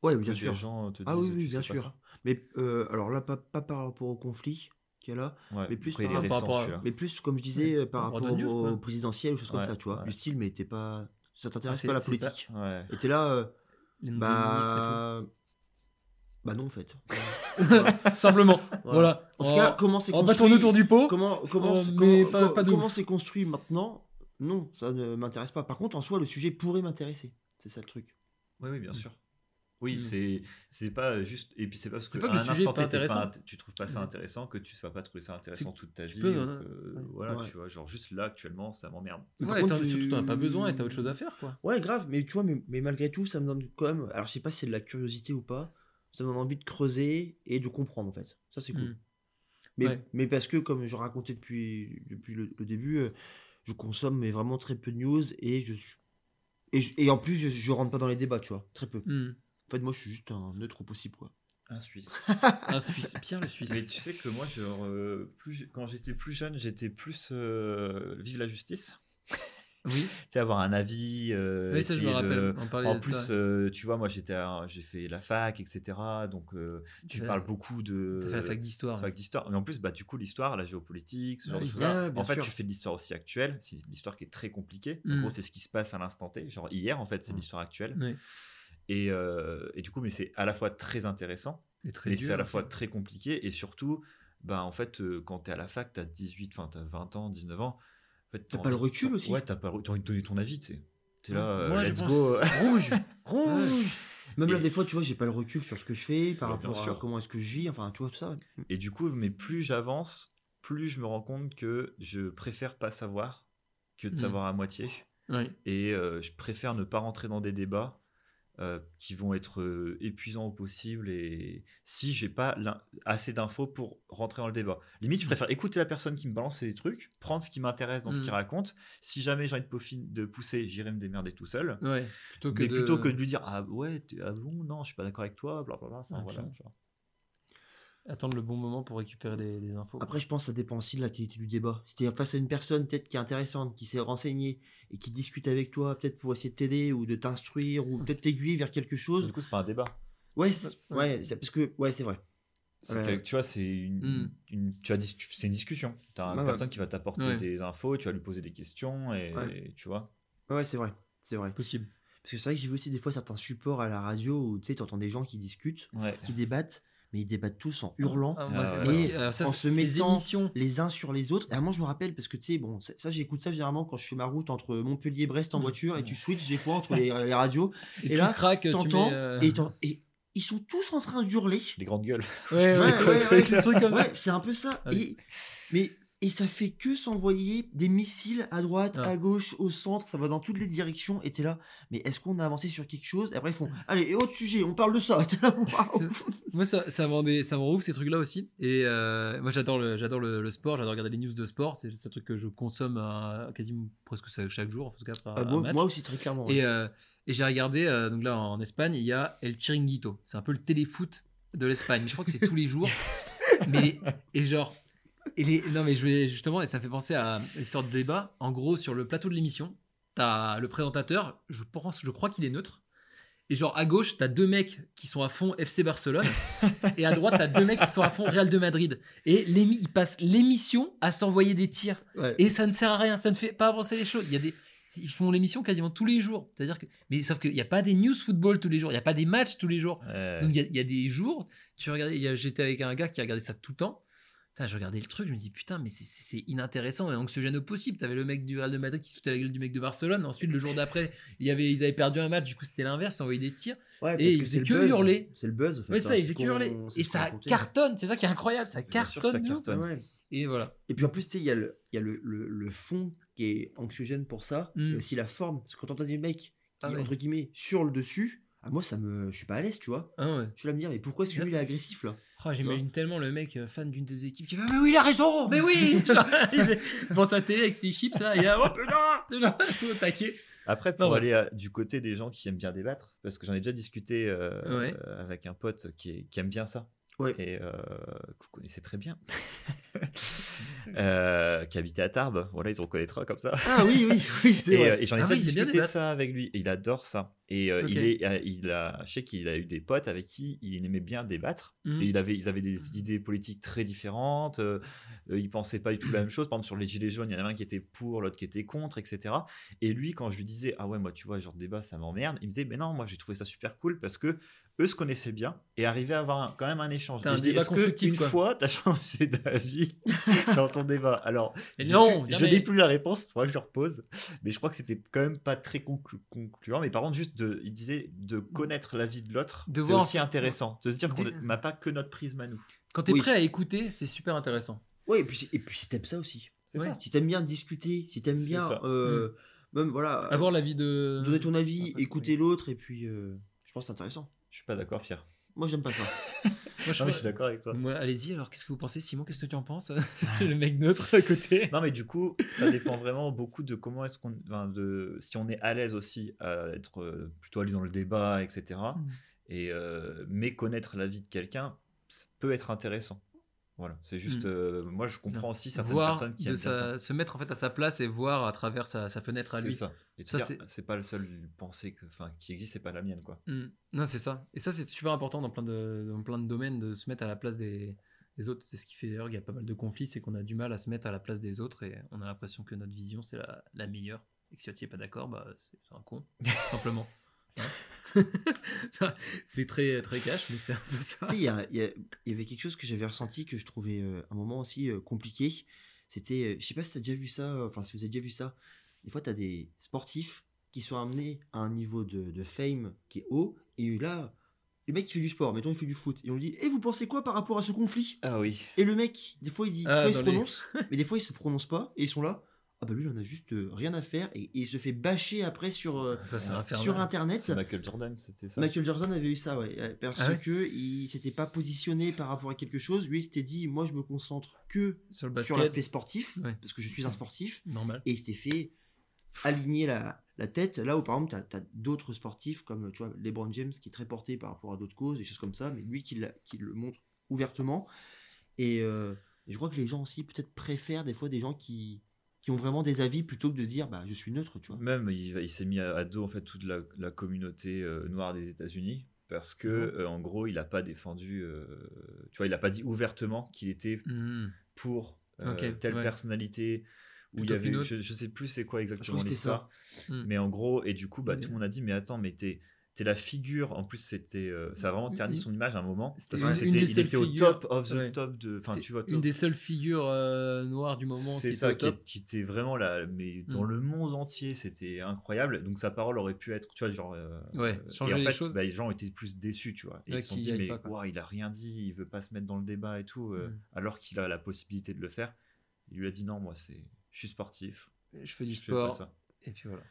Ouais, bien sûr.
gens te
Ah
disent,
oui, oui, bien
pas
sûr. Mais euh, alors là, pas, pas par rapport au conflit qu'il y a là,
Ouais,
Mais plus par
récent,
rapport à-
mais plus, comme je disais, euh, par
par rapport news,
au
quoi.
présidentiel ou choses comme ça, tu vois.
ouais.
Le style, mais t'es pas. Ça t'intéresse
Ah,
pas la
pas-
politique.
Ouais.
Et t'es là. euh,
Les
bah. Bah non, en fait.
Simplement. Voilà.
En tout cas, comment c'est
on va
construit
tourner autour du pot.
Comment, comment,
Euh,
c'est- comment,
pas- pas
construit maintenant Non, ça ne m'intéresse pas. Par contre, en soi, le sujet pourrait m'intéresser. C'est ça le truc.
Oui, oui, bien sûr. Oui,
Mm.
c'est c'est pas juste et puis c'est pas parce
C'est
que
pas que
à un instant T, pas tu trouves pas ça
Mm.
intéressant que tu vas pas trouver ça intéressant toute ta vie.
peux,
ou
euh,
que-
ouais.
Voilà,
Ouais.
tu vois, genre juste là actuellement, ça m'emmerde.
Ouais,
contre,
t'en- surtout t'en as pas
tu-
besoin et t'as autre chose à faire quoi.
Ouais, grave, mais tu vois, mais, mais malgré tout, ça me donne quand même. Alors, je sais pas si c'est de la curiosité ou pas. Ça me donne envie de creuser et de comprendre, en fait. Ça, c'est cool.
Mm.
Mais,
Ouais.
mais parce que, comme je racontais depuis, depuis le, le début, euh, je consomme mais vraiment très peu de news et je suis. Et, je- et en plus, je, je rentre pas dans les débats, tu vois. Très peu. En fait, moi, je suis juste un neutre au possible, quoi.
Un Suisse.
Un Suisse, Pierre le Suisse.
Mais tu sais que moi, genre, euh, plus, quand j'étais plus jeune, j'étais plus euh, vive la justice.
Oui,
Tu sais, avoir un avis. euh,
oui ça je me rappelle. On parlait
En
de
plus,
ça.
euh, tu vois, moi, j'étais, j'ai fait la fac, etc. Donc, euh, tu
la-
parles beaucoup de.
T'as fait la fac d'histoire.
fac d'histoire. Mais en plus, bah, du coup, l'histoire, la géopolitique, ce
Ah
genre de
oui.
Ouais, bien
en fait,
sûr.
tu fais de l'histoire aussi actuelle. C'est l'histoire qui est très compliquée. En
Mm.
gros, c'est ce qui se passe à l'instant T. Genre, hier, en fait, c'est
Mm.
l'histoire actuelle.
Ouais.
Et, euh, et du coup, mais c'est à la fois très intéressant,
Et très
mais
dur
c'est à la fois très compliqué. Et surtout, bah, en fait, euh, quand tu es à la fac, tu as 18, enfin, tu as 20 ans, 19 ans. En fait,
T'as pas le recul
t'as-
aussi.
Ouais, t'as pas, t'as envie de donner ton avis, tu sais. T'es là, euh,
Moi,
let's go.
rouge, rouge.
Même là,
Et-
des fois, tu vois, j'ai pas le recul sur ce que je fais par
Ouais,
rapport à
sûr.
comment est-ce que je vis. Enfin, tu vois, tout ça.
Et du coup, mais plus j'avance, plus je me rends compte que je préfère pas savoir que de
Mm.
savoir à moitié.
Ouais.
Et euh, je préfère ne pas rentrer dans des débats euh, qui vont être euh, épuisants au possible. Et si j'ai pas assez d'infos pour rentrer dans le débat, limite, je préfère écouter la personne qui me balance les trucs, prendre ce qui m'intéresse dans ce
Mm.
qu'il raconte. Si jamais j'ai envie de, pousser, j'irai me démerder tout seul.
Ouais. Plutôt que
Mais
de...
plutôt que de lui dire ah ouais ah bon non je suis pas d'accord avec toi blablabla enfin
Ah,
voilà genre.
Attendre le bon moment pour récupérer des, des infos.
Après, je pense que ça dépend aussi de la qualité du débat. Si t'es face à une personne peut-être qui est intéressante, qui s'est renseignée et qui discute avec toi, peut-être pour essayer de t'aider ou de t'instruire ou peut-être t'aiguiller vers quelque chose.
du coup c'est pas un débat
Ouais, c'est-
Ouais.
parce que ouais, c'est vrai.
C'est
Ouais.
que, tu vois, c'est une,
Mm.
une- tu as dis- c'est une discussion. Tu as une
Ouais, ouais.
personne qui va t'apporter
Ouais.
des infos, tu vas lui poser des questions et,
Ouais.
tu vois.
Ouais, c'est vrai, c'est vrai.
Possible.
Parce que c'est vrai que j'ai vu aussi des fois certains supports à la radio où tu sais, t'entends des gens qui discutent,
Ouais.
qui débattent, mais ils débattent tous en hurlant.
Ah, moi, ce
Et
ça,
en se mettant
émissions.
les uns sur les autres. Et à moi, je me rappelle parce que tu sais, bon, ça, ça, j'écoute ça généralement quand je fais ma route entre Montpellier et Brest en
Mm.
voiture et tu switches des fois entre les, les radios.
Et,
Et
tu
là,
craques, tu
T'entends
euh,
et, ils sont tous en train d'hurler.
Les grandes gueules.
Ouais, ouais,
Ouais,
ouais,
ouais,
ouais,
ouais.
c'est.
Ouais, un peu ça.
Ah oui.
Et, mais, et ça fait que s'envoyer des missiles à droite,
Ah.
à gauche, au centre, ça va dans toutes les directions. Et t'es là, mais est-ce qu'on a avancé sur quelque chose? Et après, ils font,
Mm.
allez, et autre sujet, on parle de ça. Là.
Moi, ça, ça me rend des- ça me rend ouf ces trucs-là aussi. Et euh, moi, j'adore le, j'adore le, le sport, j'adore regarder les news de sport. C'est un truc que je consomme euh, quasiment presque chaque jour, en tout cas un
moi,
match.
moi aussi, très clairement. ouais.
Euh, et j'ai regardé, euh, donc là en Espagne, il y a El Chiringuito. C'est un peu le téléfoot de l'Espagne. Je crois que c'est tous les jours. Mais, et genre, et les, non mais je vais justement, et ça me fait penser à l'histoire de débat. En gros, sur le plateau de l'émission, t'as le présentateur, je pense, je crois qu'il est neutre. Et genre à gauche, t'as deux mecs qui sont à fond FC Barcelone, et à droite, t'as deux mecs qui sont à fond Real de Madrid. Et ils passent l'émission à s'envoyer des tirs.
Ouais.
Et ça ne sert à rien, ça ne fait pas avancer les choses. Il y a des, ils font l'émission quasiment tous les jours. C'est-à-dire que, mais sauf qu'il n'y a pas des news football tous les jours, il n'y a pas des matchs tous les jours.
Ouais.
Donc il y, y a des jours, tu regardais, j'étais avec un gars qui regardait ça tout le temps. Putain, je regardais le truc, je me dis putain, mais c'est- inintéressant et anxiogène au possible. T'avais le mec du Real de Madrid qui se foutait la gueule du mec de Barcelone. Ensuite, le jour d'après, il y avait, ils avaient perdu un match, du coup, c'était l'inverse, ils envoyaient des tirs.
Ouais,
Et il faisait que hurler.
C'est le buzz. en fait,
Ouais, ça, il
c'est
faisait
ce
que hurler. Et ça cartonne, c'est ça qui est incroyable, ça cartonne.
ça
de ouf.
cartonne.
Ouais.
Et voilà.
Et puis en plus, tu sais, il y a, le, y a le, le, le, fond qui est anxiogène pour ça,
Mm.
et aussi la forme. Parce que quand t'entends des mecs qui,
Ah ouais.
entre guillemets, sur le dessus, ah, moi, ça me, je suis pas à l'aise, tu vois.
Ah ouais.
Je suis là à me dire, mais pourquoi est-ce que lui, il est agressif là?
Oh, J'imagine tellement le mec euh, fan d'une des équipes qui fait Mais oui, il a raison, mais oui Genre, Il est devant sa télé avec ses chips là, il a oh putain Genre, tout au taquet.
Après, pour
Non, ouais.
aller à- du côté des gens qui aiment bien débattre, parce que j'en ai déjà discuté euh,
Ouais.
euh, avec un pote qui, est- qui aime bien ça, Et euh, que vous connaissez très bien, euh, qui habitait à Tarbes. Voilà, il se reconnaîtra comme ça.
Ah oui, oui, oui, c'est
Et,
vrai.
euh, et j'en ai
Ah
déjà
oui,
discuté de ça avec lui. Et il adore ça. Et il est, il a, je sais qu'il a eu des potes avec qui il aimait bien débattre. Et il avait, ils avaient des idées politiques très différentes. ils pensaient pas du tout la même chose. Par exemple, sur les gilets jaunes, il y en avait un qui était pour, l'autre qui était contre, etc. Et lui, quand je lui disais, ah ouais, moi, tu vois, genre débat, ça m'emmerde, il me disait, mais non, moi, j'ai trouvé ça super cool parce que eux se connaissaient bien et arrivaient à avoir un- quand même un échange.
Un
je dis,
débat
est-ce que
constructif,
une
quoi.
fois, t'as changé d'avis dans ton débat? Alors,
non,
plus- je n'ai plus la réponse, il faudra que je le repose. Mais je crois que c'était quand même pas très conclu- concluant. Mais par contre, juste de, il disait de connaître l'avis de l'autre, c'est aussi intéressant. De se dire qu'on n'a pas que notre prisme à nous.
Quand t'es
Oui.
prêt à écouter, c'est super intéressant.
Ouais, et puis, et puis si t'aimes ça aussi.
C'est
Ouais.
ça.
Si t'aimes bien discuter, si t'aimes bien, euh, même voilà,
Avoir l'avis de.
donner ton avis,
Ah,
écouter l'autre, et puis euh, je pense que c'est intéressant.
Je suis pas d'accord, Pierre.
Moi, j'aime pas ça.
Moi, je
Non, mais je suis d'accord avec toi.
Moi, allez-y, alors qu'est-ce que vous pensez, Simon Qu'est-ce que tu en penses? Le mec neutre à côté.
Non, mais du coup, ça dépend vraiment beaucoup de comment est-ce qu'on. enfin, de, si on est à l'aise aussi à être euh, plutôt allé dans le débat, etc.
Mm.
Et, euh, mais connaître la vie de quelqu'un, ça peut être intéressant. Voilà, c'est juste.
Mm.
euh, moi, je comprends aussi certaines
voir,
personnes qui
de
aiment bien
sa-
ça.
se mettre en fait à sa place et voir à travers sa, sa fenêtre à
C'est
lui.
ça. Et
Ça, c'est-
c'est pas le seul pensée que, enfin, qui existe, c'est pas la mienne, quoi.
Mm. Non, c'est ça. Et ça, c'est super important dans plein, de, dans plein de domaines de se mettre à la place des, des autres. C'est ce qui fait d'ailleurs qu'il y a pas mal de conflits, c'est qu'on a du mal à se mettre à la place des autres et on a l'impression que notre vision, c'est la, la meilleure. Et que si tu n'es pas d'accord, bah, c'est c'est un con, simplement. C'est très, très cash, mais c'est un peu ça.
Il y, a- il y a- il y avait quelque chose que j'avais ressenti que je trouvais euh, un moment aussi euh, compliqué. C'était, euh, je sais pas si tu as déjà vu ça, euh, enfin si vous avez déjà vu ça, des fois tu as des sportifs qui sont amenés à un niveau de, de fame qui est haut, et là, le mec il fait du sport, mettons il fait du foot, et on lui dit, et vous pensez quoi par rapport à ce conflit?
Ah oui.
Et le mec, des fois il dit,
Ah,
soit il se
dans les-
prononce, mais des fois il se prononce pas, et ils sont là, ah bah lui il en a juste euh, rien à faire, et, et il se fait bâcher après sur, euh,
Ça,
Sur
internet.
Michael Jordan, c'était ça.
Michael Jordan avait eu ça, ouais, parce
Ah ouais
que il s'était pas positionné par rapport à quelque chose. Lui, il s'était dit, moi, je me concentre que
Sur le
sur
basket,
l'aspect sportif,
Ouais.
parce que je suis un sportif,
normal.
et il s'était fait aligner la, la tête. Là où, par exemple, tu as, d'autres sportifs, comme tu vois, LeBron James, qui est très porté par rapport à d'autres causes, des choses comme ça, mais lui qui, le montre ouvertement. Et euh, je crois que les gens aussi, peut-être, préfèrent des fois des gens qui, qui ont vraiment des avis plutôt que de se dire, bah, je suis neutre, tu vois.
Même, il, il s'est mis à, à dos en fait toute la, la communauté euh, noire des États-Unis parce que,
Mhm.
euh, en gros, il n'a pas défendu, euh, tu vois, il n'a pas dit ouvertement qu'il était
Mm.
pour euh,
Ok,
telle
ouais.
personnalité où il y avait, je, je sais plus c'est quoi
Je
exactement l'histoire,
Mm.
mais en gros, et du coup, bah, tout le monde a dit, mais attends, mais t'es t'es la figure, en plus, c'était, euh, ça a vraiment terni
Mm,
son image à un moment,
C'était
il était au
figures-
top of the
ouais.
top de, enfin, tu vois,
une des seules figures euh, noires du moment
C'est ça, qui, est- qui était vraiment là, mais dans
Mm.
le monde entier, c'était incroyable. Donc sa parole aurait pu être, tu vois, genre. euh,
Ouais, changer
et en
les
fait,
choses.
bah, les gens étaient plus déçus, tu vois. Et
Ouais,
ils se sont dit, mais
pas,
il a rien dit, il veut pas se mettre dans le débat et tout, euh,
Mm.
alors qu'il a la possibilité de le faire. Il lui a dit, non, moi, c'est, je suis sportif.
Je fais du
je fais pas
sport.
ça.
Et puis voilà.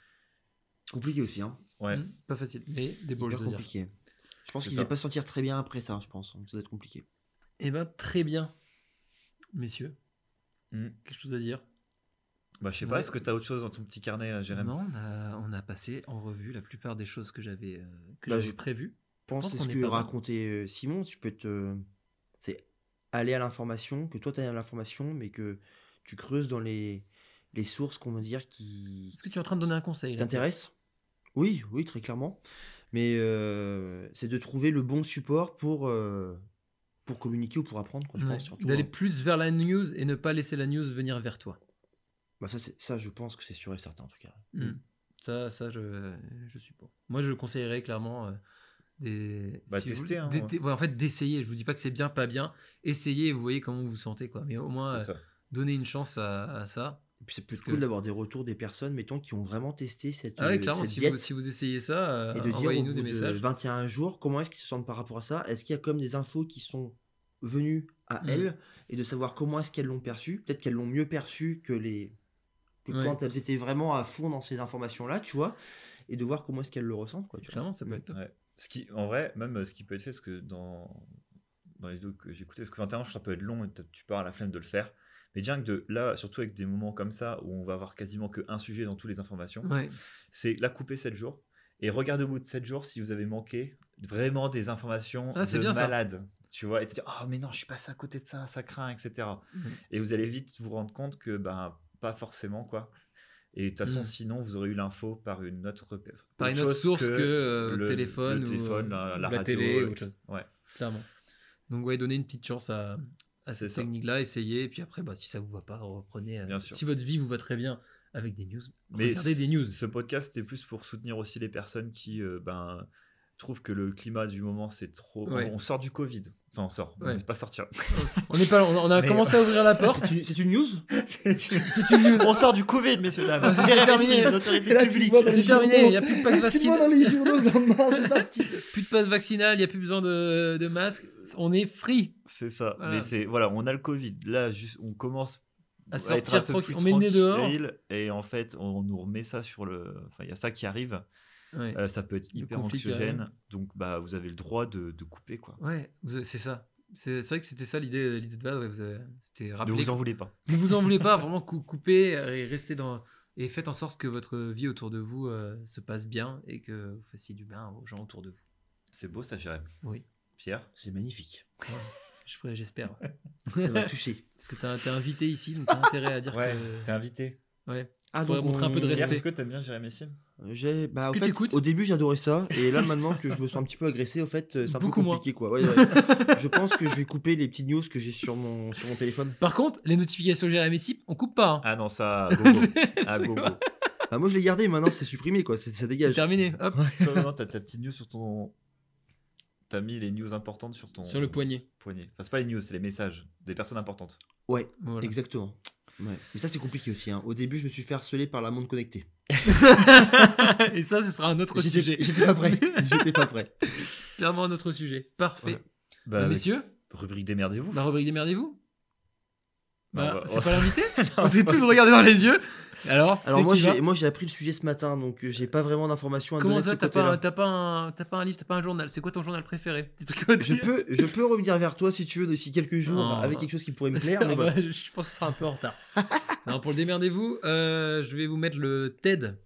Compliqué aussi, hein.
Ouais.
Mm, Pas facile, mais des balls,
Hyper compliqué. Je pense qu'il
ça.
va pas se sentir très bien après ça, je pense. Ça doit être compliqué.
Eh ben très bien, messieurs.
Mm.
Quelque chose à dire?
Bah, je sais
Ouais.
pas, est-ce que tu as autre chose dans ton petit carnet, là, Jérém
Non, on a, on a passé en revue la plupart des choses que j'avais euh, que
Bah,
j'avais
je-
prévues.
pense
pense
c'est ce que racontait euh, Simon. Tu peux te. C'est aller à l'information, que toi tu à l'information, mais que tu creuses dans les, les sources, qu'on va dire, qui,
Est-ce que tu es en train de donner un conseil
qui t'intéressent. Oui, oui, très clairement. Mais euh, c'est de trouver le bon support pour, euh, pour communiquer ou pour apprendre, quoi, je
Ouais,
pense. surtout,
D'aller
hein.
plus vers la news et ne pas laisser la news venir vers toi.
Bah, ça, ça, je pense que c'est sûr et certain, en tout cas.
Mm. Ça, ça je, je suis pour. Moi, je le conseillerais clairement. euh, des
Bah,
si vous-
tester, hein, ouais,
en fait d'essayer je vous dis pas que c'est bien pas bien essayez et vous voyez comment vous vous sentez quoi mais au moins euh, donner une chance à, à ça
Et puis c'est plus cool
que-
d'avoir des retours des personnes, mettons, qui ont vraiment testé cette,
ah ouais
euh,
clairement
cette
si
diète.
vous, si vous essayez ça euh,
et de dire au
envoyez-nous
bout
des
de
messages
21 jours, comment est-ce qu'ils se sentent par rapport à ça? Est-ce qu'il y a comme des infos qui sont venues à
Mm.
elles et de savoir comment est-ce qu'elles l'ont perçu? Peut-être qu'elles l'ont mieux perçu que les que
Ouais.
quand elles étaient vraiment à fond dans ces informations-là, tu vois, et de voir comment est-ce qu'elles le ressentent, quoi. tu vois.
clairement ça peut être.
Ouais. Ce qui, en vrai, même euh, ce qui peut être fait, parce que dans, dans les vidéos que j'ai écoutées, parce que 21 jours, ça peut être long et tu pars à la flemme de le faire. Mais que de là, surtout avec des moments comme ça, où on va avoir quasiment qu'un sujet dans toutes les informations,
ouais
c'est la couper 7 jours et regarder au bout de 7 jours si vous avez manqué vraiment des informations
Ah,
de
bien ça.
malade. Tu vois, et te dire, oh mais non, je suis passé à côté de ça, ça craint, etc.
Mhm.
Et vous allez vite vous rendre compte que, ben, pas forcément, quoi. Et de toute façon,
Mhm.
sinon, vous aurez eu l'info par une autre,
par une autre source que,
le
téléphone,
le téléphone,
ou,
la, la
ou la
radio,
télé ou.
Ouais,
clairement donc ouais donner une petite chance à, à cette technique-là, essayez, et puis après, bah, si ça vous va pas, reprenez. euh,
Bien sûr.
Si votre vie vous va très bien avec des news,
Mais
regardez des news.
Ce podcast, c'était plus pour soutenir aussi les personnes qui euh, ben, trouvent que le climat du moment, c'est trop.
Ouais.
On sort du Covid. Enfin, on sort.
Ouais.
On va pas sortir.
On, est pas, on, on a
Mais-
commencé à ouvrir la porte.
C'est une, news
C'est une news.
on sort du Covid, messieurs, dames.
Ah, c'est- terminé. C'est
les
terminé, il n'y a plus de passe
Tu le vois
vaccinal.
dans les journaux le lendemain, c'est parti.
Plus de passe vaccinal, il n'y a plus besoin de, de masque. On est free
C'est ça.
Voilà.
Mais c'est voilà, on a le Covid. Là, juste, on commence
à
être
sortir
un peu
tranquille.
plus
On met le nez dehors.
Et en fait, on nous remet ça sur le. Enfin, il y a ça qui arrive.
Ouais,
Euh, ça peut être hyper anxiogène. Donc, bah, vous avez le droit de, de couper, quoi.
ouais c'est ça. C'est c'est vrai que c'était ça l'idée l'idée de base. ouais, vous avez- C'était
Ne vous en voulez pas.
Ne vous en voulez pas, vraiment cou- coupez et restez dans. Et faites en sorte que votre vie autour de vous euh, se passe bien et que vous fassiez du bien aux gens autour de vous.
C'est beau, ça, Jérém.
Oui.
Pierre
C'est magnifique.
J'espère.
Ça m'a touché.
Parce que t'as t'es invité ici, donc t'as intérêt à dire
Ouais,
que.
t'es invité.
Ouais.
Ah,
Faudrait montrer un peu de respect.
est-ce que t'aimes bien Jérémy Sim
J'ai, bah, au fait, au début j'adorais ça, et là maintenant que je me sens un petit peu agressé, au fait, euh, c'est un
Beaucoup
peu
moins.
compliqué quoi. Ouais, ouais. je pense que je vais couper les petites news que j'ai sur mon, sur mon téléphone.
Par contre, les notifications Jérémy Sip, on coupe pas. hein.
Ah non, ça, gogo. ah, gogo.
Bah, moi je l'ai gardé, maintenant c'est supprimé quoi, c'est, ça
C'est
dégage.
terminé. Hop,
Toi, non, t'as ta petite news sur ton. T'as mis les news importantes sur ton
sur le poignet.
poignet. Enfin, c'est pas les news, c'est les messages des personnes importantes.
Ouais,
Voilà.
exactement. Ouais. Mais ça c'est compliqué aussi. hein. Au début je me suis fait harceler par la montre connectée.
et ça, ce sera un autre
J'étais,
sujet.
j'étais pas prêt. j'étais pas prêt.
Clairement un autre sujet. Parfait.
Ouais.
Bah, avec-
messieurs,
rubrique démerdez-vous.
la rubrique démerdez-vous bah,
va-
C'est
on
pas l'invité
Non,
On s'est tous regardé dans les yeux. Alors,
Alors moi j'ai, moi j'ai appris le sujet ce matin, donc euh, j'ai pas vraiment d'informations à
Comment
donner de
ça,
ce
t'as pas, t'as pas, un, t'as pas un livre, t'as pas un journal? C'est quoi ton journal préféré?
Je peux, je peux revenir vers toi si tu veux d'ici quelques jours
Non.
avec quelque chose qui pourrait me plaire. Mais
bah, je pense que ce sera un peu en retard. non, pour le démerdez-vous, euh, je vais vous mettre le TED.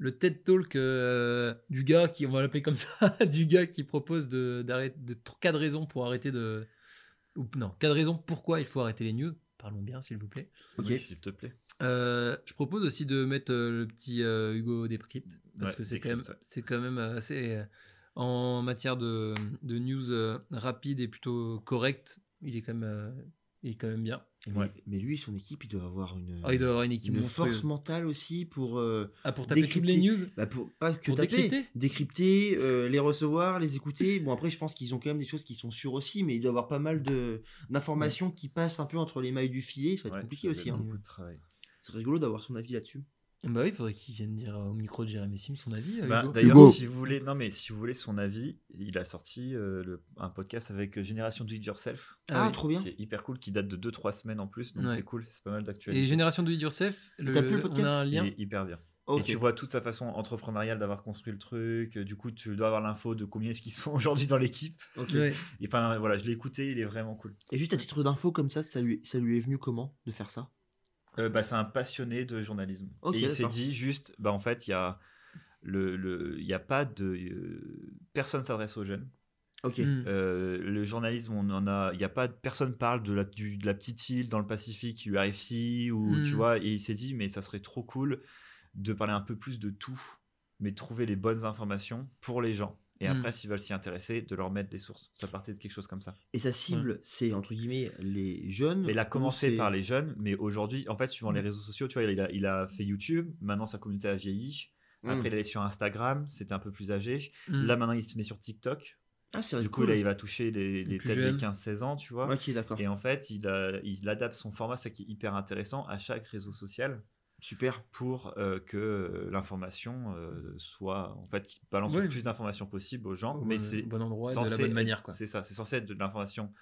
Le TED Talk euh, du gars qui, on va l'appeler comme ça, du gars qui propose de, d'arrêter, de, quatre raisons pour arrêter de. Ou, non, quatre raisons pourquoi il faut arrêter les news. Parlons bien, s'il vous plaît.
Ok.
Oui, s'il te plaît.
Euh, je propose aussi de mettre euh, le petit euh, Hugo Décrypte parce
Ouais,
que c'est quand, même,
Décrypte, ouais.
c'est quand même assez. euh, en matière de, de news euh, rapide et plutôt correct, il est quand même, euh, il est quand même bien.
Mais,
Ouais.
mais lui, son équipe, il doit avoir une,
Ah, il doit avoir une équipe
une
monstrueuse.
force mentale aussi pour, euh,
Ah, pour taper toutes
décrypter.
les news
bah, pour pas que
Pour
taper,
décrypter
décrypter, euh, les recevoir, les écouter. Bon après, je pense qu'ils ont quand même des choses qui sont sûres aussi, mais il doit y avoir pas mal d'informations qui passent un peu entre les mailles du filet. Ça va être
Ouais,
compliqué
ça
aussi. hein.
beaucoup de travail.
C'est rigolo d'avoir son avis là-dessus.
Bah oui, il faudrait qu'il vienne dire au micro de Jérémy Sim son avis. euh,
Bah. D'ailleurs, si vous voulez, non mais si vous voulez son avis, il a sorti euh, le- un podcast avec euh, Génération Do It Yourself,
Ah,
oui.
trop bien.
qui est hyper cool, qui date de 2-3 semaines en plus, donc
Ouais.
c'est cool, c'est pas mal d'actualité.
Et Génération Do It Yourself, le,
t'as plus le
on
podcast
a un
Il
lien.
est hyper bien. Et tu vois toute sa façon entrepreneuriale d'avoir construit le truc. Du coup, tu dois avoir l'info de combien est-ce qu'ils sont aujourd'hui dans l'équipe.
Ok.
Ouais.
Et enfin, voilà, je l'ai écouté, il est vraiment cool.
Et juste à titre d'info comme ça, ça lui, ça lui est venu comment de faire ça?
Euh, bah, c'est un passionné de journalisme. Et il s'est dit juste, bah, en fait, il y a, le, le, il y a pas de. euh, personne s'adresse aux jeunes.
Ok.
Mm.
Euh, le journalisme, on en a, il y a pas, personne parle de la, du- de la petite île dans le Pacifique, URFC, ou
Mm.
tu vois, et il s'est dit, mais ça serait trop cool de parler un peu plus de tout, mais de trouver les bonnes informations pour les gens. Et
Mm.
après, s'ils veulent s'y intéresser, de leur mettre des sources. Ça partait de quelque chose comme ça.
Et sa cible, c'est entre guillemets les jeunes.
Mais il a commencé par les jeunes, mais aujourd'hui, en fait, suivant les
Mm.
réseaux sociaux, tu vois, il a, il a fait YouTube. Maintenant, sa communauté a vieilli. Après, il allait sur Instagram, c'était un peu plus âgé. Là, maintenant, il se met sur TikTok.
Ah, c'est
Du coup, là, il va toucher les, les
jeunes.
15-16 ans, tu vois.
Ok, d'accord.
Et en fait, il, a- il adapte son format, ce qui est hyper intéressant, à chaque réseau social
Super.
pour euh, que euh, l'information euh, soit, en fait, qu'il balance le plus d'informations possible aux gens.
Au
mais
bon-
c'est
bon endroit et de la
censé
bonne manière, quoi.
C'est ça, c'est censé être de l'information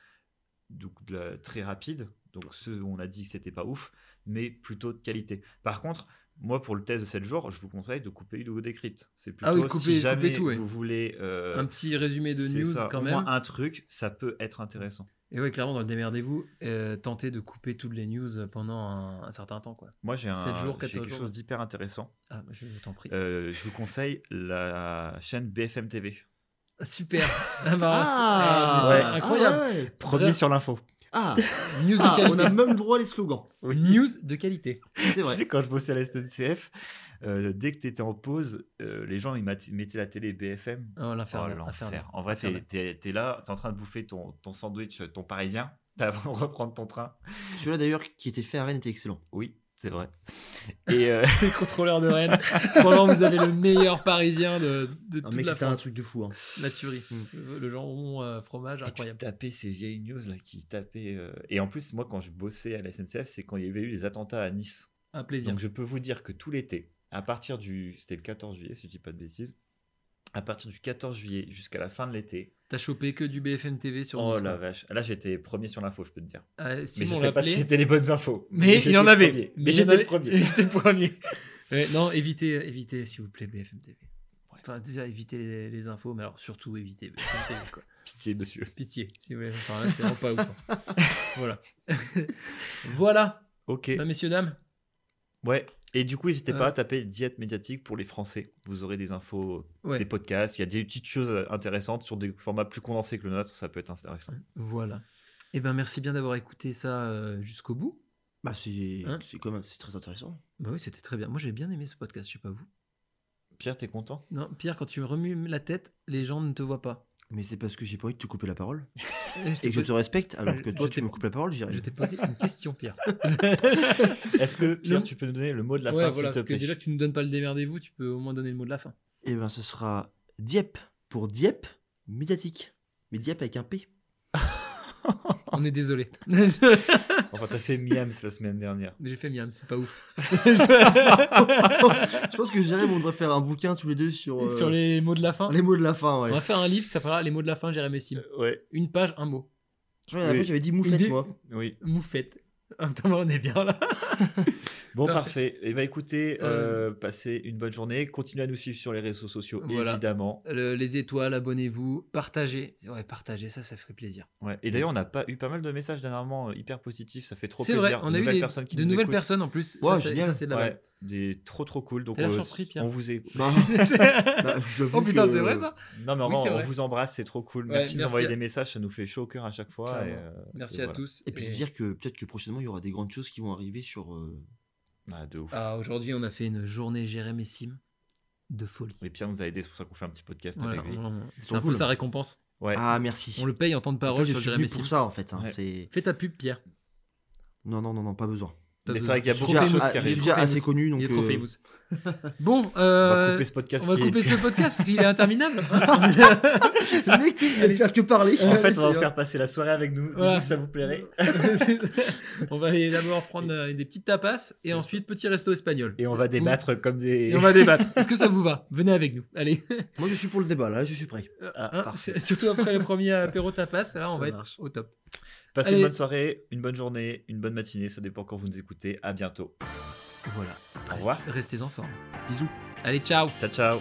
donc, de la- très rapide. Donc, ceux où on a dit que c'était pas ouf, mais plutôt de qualité. Par contre, moi, pour le test de 7 jours, je vous conseille de couper Hugo Décrypte. C'est plutôt
Ah oui, couper-
si jamais
tout, ouais.
vous voulez euh,
Un petit résumé de news
ça,
quand
au
même.
moins un truc, ça peut être intéressant.
Et ouais, clairement, dans le démerdez-vous, euh, tentez de couper toutes les news pendant un, un certain temps. Quoi.
Moi, j'ai
Sept
un-
jours,
j'ai
14
quelque
jours.
chose d'hyper intéressant.
Ah, bah, je t'en prie.
Euh, je vous conseille la chaîne BFM TV.
Ah, Super Ah, bah,
Ah,
ouais.
c'est incroyable
Ah, ouais.
Premier
Bref.
sur l'info.
Ah,
News de
Ah, on a même droit les slogans.
News de qualité.
C'est
Tu
vrai.
sais, quand je bossais à la SNCF, euh, dès que tu étais en pause, euh, les gens ils mettaient la télé BFM.
Oh,
Oh, l'enfer.
infernal.
En vrai, t'es
Infernal.
es, là, t'es en train de bouffer ton, ton sandwich, ton parisien, avant de reprendre ton train.
Celui-là d'ailleurs qui était fait à Rennes était excellent.
Oui, c'est vrai. Et euh,
Les contrôleurs de Rennes. Franchement, vous avez le meilleur parisien de, de
Un
toute
mec,
la
c'était un
France.
truc de fou. hein.
La tuerie.
Mm.
Le, le jambon, euh, fromage,
et
incroyable.
tapais ces vieilles news là qui tapaient. euh, Et en plus, moi, quand je bossais à la SNCF, c'est quand il y avait eu les attentats à Nice.
Un plaisir.
Donc je peux vous dire que tout l'été, à partir du. C'était le 14 juillet, si je dis pas de bêtises. À partir du 14 juillet jusqu'à la fin de l'été.
T'as chopé que du BFM TV sur
Oh la vache. Là, j'étais premier sur l'info, je peux te dire.
Ah,
Mais
Simon
je sais pas si c'était les bonnes infos.
Mais il y en avait.
premier.
Mais
Mais j'étais premier.
J'étais premier. Ouais, non, évitez, évitez, s'il vous plaît, BFM TV. Enfin, déjà, évitez les, les infos, mais alors surtout évitez BFM TV, quoi.
Pitié, monsieur.
Pitié, si vous voulez. Enfin, là, c'est vraiment pas ouf. hein. voilà. voilà.
Ok.
Bah, messieurs, dames.
Ouais. Et du coup, n'hésitez
Euh.
pas à taper diète médiatique pour les Français. Vous aurez des infos,
Ouais.
des podcasts. Il y a des petites choses intéressantes sur des formats plus condensés que le nôtre. Ça peut être intéressant.
Voilà. Eh ben, merci bien d'avoir écouté ça euh, jusqu'au bout.
Bah, c'est
Hein
c'est quand même c'est très intéressant.
Bah oui, c'était très bien. Moi, j'ai bien aimé ce podcast, je sais pas vous.
Pierre, t'es content?
Non, Pierre, quand tu me remues la tête, les gens ne te voient pas.
Mais c'est parce que j'ai pas envie de te couper la parole
Et
que je te respecte, alors que toi tu me coupes la parole, j'irai.
je t'ai posé une question, Pierre.
Est-ce que Pierre, tu peux nous donner le mot de la
ouais,
fin,
voilà,
s'il te
parce que déjà que tu nous donnes pas le démerdez-vous, tu peux au moins donner le mot de la fin.
Et ben ce sera Dieppe pour Dieppe médiatique. Mais Dieppe avec un P.
On est désolé.
Enfin, t'as fait Miams la semaine dernière.
J'ai fait miam, c'est pas ouf.
je pense que Jérémy, on devrait faire un bouquin tous les deux sur, euh,
Sur les mots de la fin.
les mots de la fin. Ouais.
On va faire un livre qui s'appellera Les mots de la fin, Jérémy Sim.
Euh, ouais,
Une page, un mot.
Je crois que la dernière
Oui.
fois, j'avais dit moufette, moi.
oui.
Moufette. Ah, putain, on est bien là.
Bon,
Parfait.
parfait. Et bah écoutez,
Euh,
euh, passez une bonne journée. Continuez à nous suivre sur les réseaux sociaux,
Voilà.
évidemment.
Le- les étoiles, abonnez-vous, partagez. Ouais, partagez, ça, ça ferait plaisir.
Ouais. Et d'ailleurs, on n'a pas eu pas mal de messages dernièrement euh, hyper positifs. Ça fait trop
C'est
plaisir.
vrai, on
de
a eu
nouvelles
des-
personnes qui
de
nous
nouvelles
écoutent.
personnes en plus.
Ouais,
ça, c'est-
génial.
ça, c'est de la
Ouais, des trop trop cool. Donc, euh,
surpris, Pierre.
on vous est...
Bah, bah,
oh putain,
que-
c'est vrai ça
Non, mais en
Oui,
vrai,
c'est
on vous embrasse, c'est trop cool.
Ouais,
merci,
merci
d'envoyer
à-
des messages, ça nous fait chaud au cœur à chaque fois. euh,
Merci
et
à
voilà.
tous.
Et puis de dire que peut-être que prochainement il y aura des grandes choses qui vont arriver sur.
Ah, de ouf.
Ah, Aujourd'hui, on a fait une journée Jérémy Sim de folie.
Et Pierre nous a aidé, c'est pour ça qu'on fait un petit podcast
Voilà,
avec lui.
on- c'est un peu
cool.
sa récompense.
Ouais.
Ah merci.
On le paye en temps de
En fait,
parole
je
sur
suis
Jérémy
venu
Sim.
pour ça en fait. hein,
Ouais.
C'est.
Fais ta pub, Pierre.
Non non non non pas besoin.
C'est vrai qu'il y a beaucoup de choses qui
je suis
arrivent.
déjà assez connu donc.
Il est trop
euh,
famous. Bon,
On va
euh,
couper ce podcast.
on va
qui est-
couper ce podcast parce qu'il est interminable.
Le mec, tu il va faire que parler.
En fait, on va vous
c'est
faire passer la soirée avec nous.
Voilà.
Si ça vous plairait.
On va aller d'abord prendre euh, des petites tapas et
ça.
ensuite petit resto espagnol.
Et on va débattre comme des.
Et on va débattre. Est-ce que ça vous va? Venez avec nous. Allez.
Moi je suis pour le débat là, je suis prêt.
Ah,
Hein, surtout après le premier apéro tapas, là on
Ça
va
marche.
être au top.
Passez
Allez.
une bonne soirée, une bonne journée, une bonne matinée. Ça dépend quand vous nous écoutez. À bientôt.
Voilà.
Au revoir.
Restez en forme.
Bisous.
Allez, ciao
Ciao, ciao.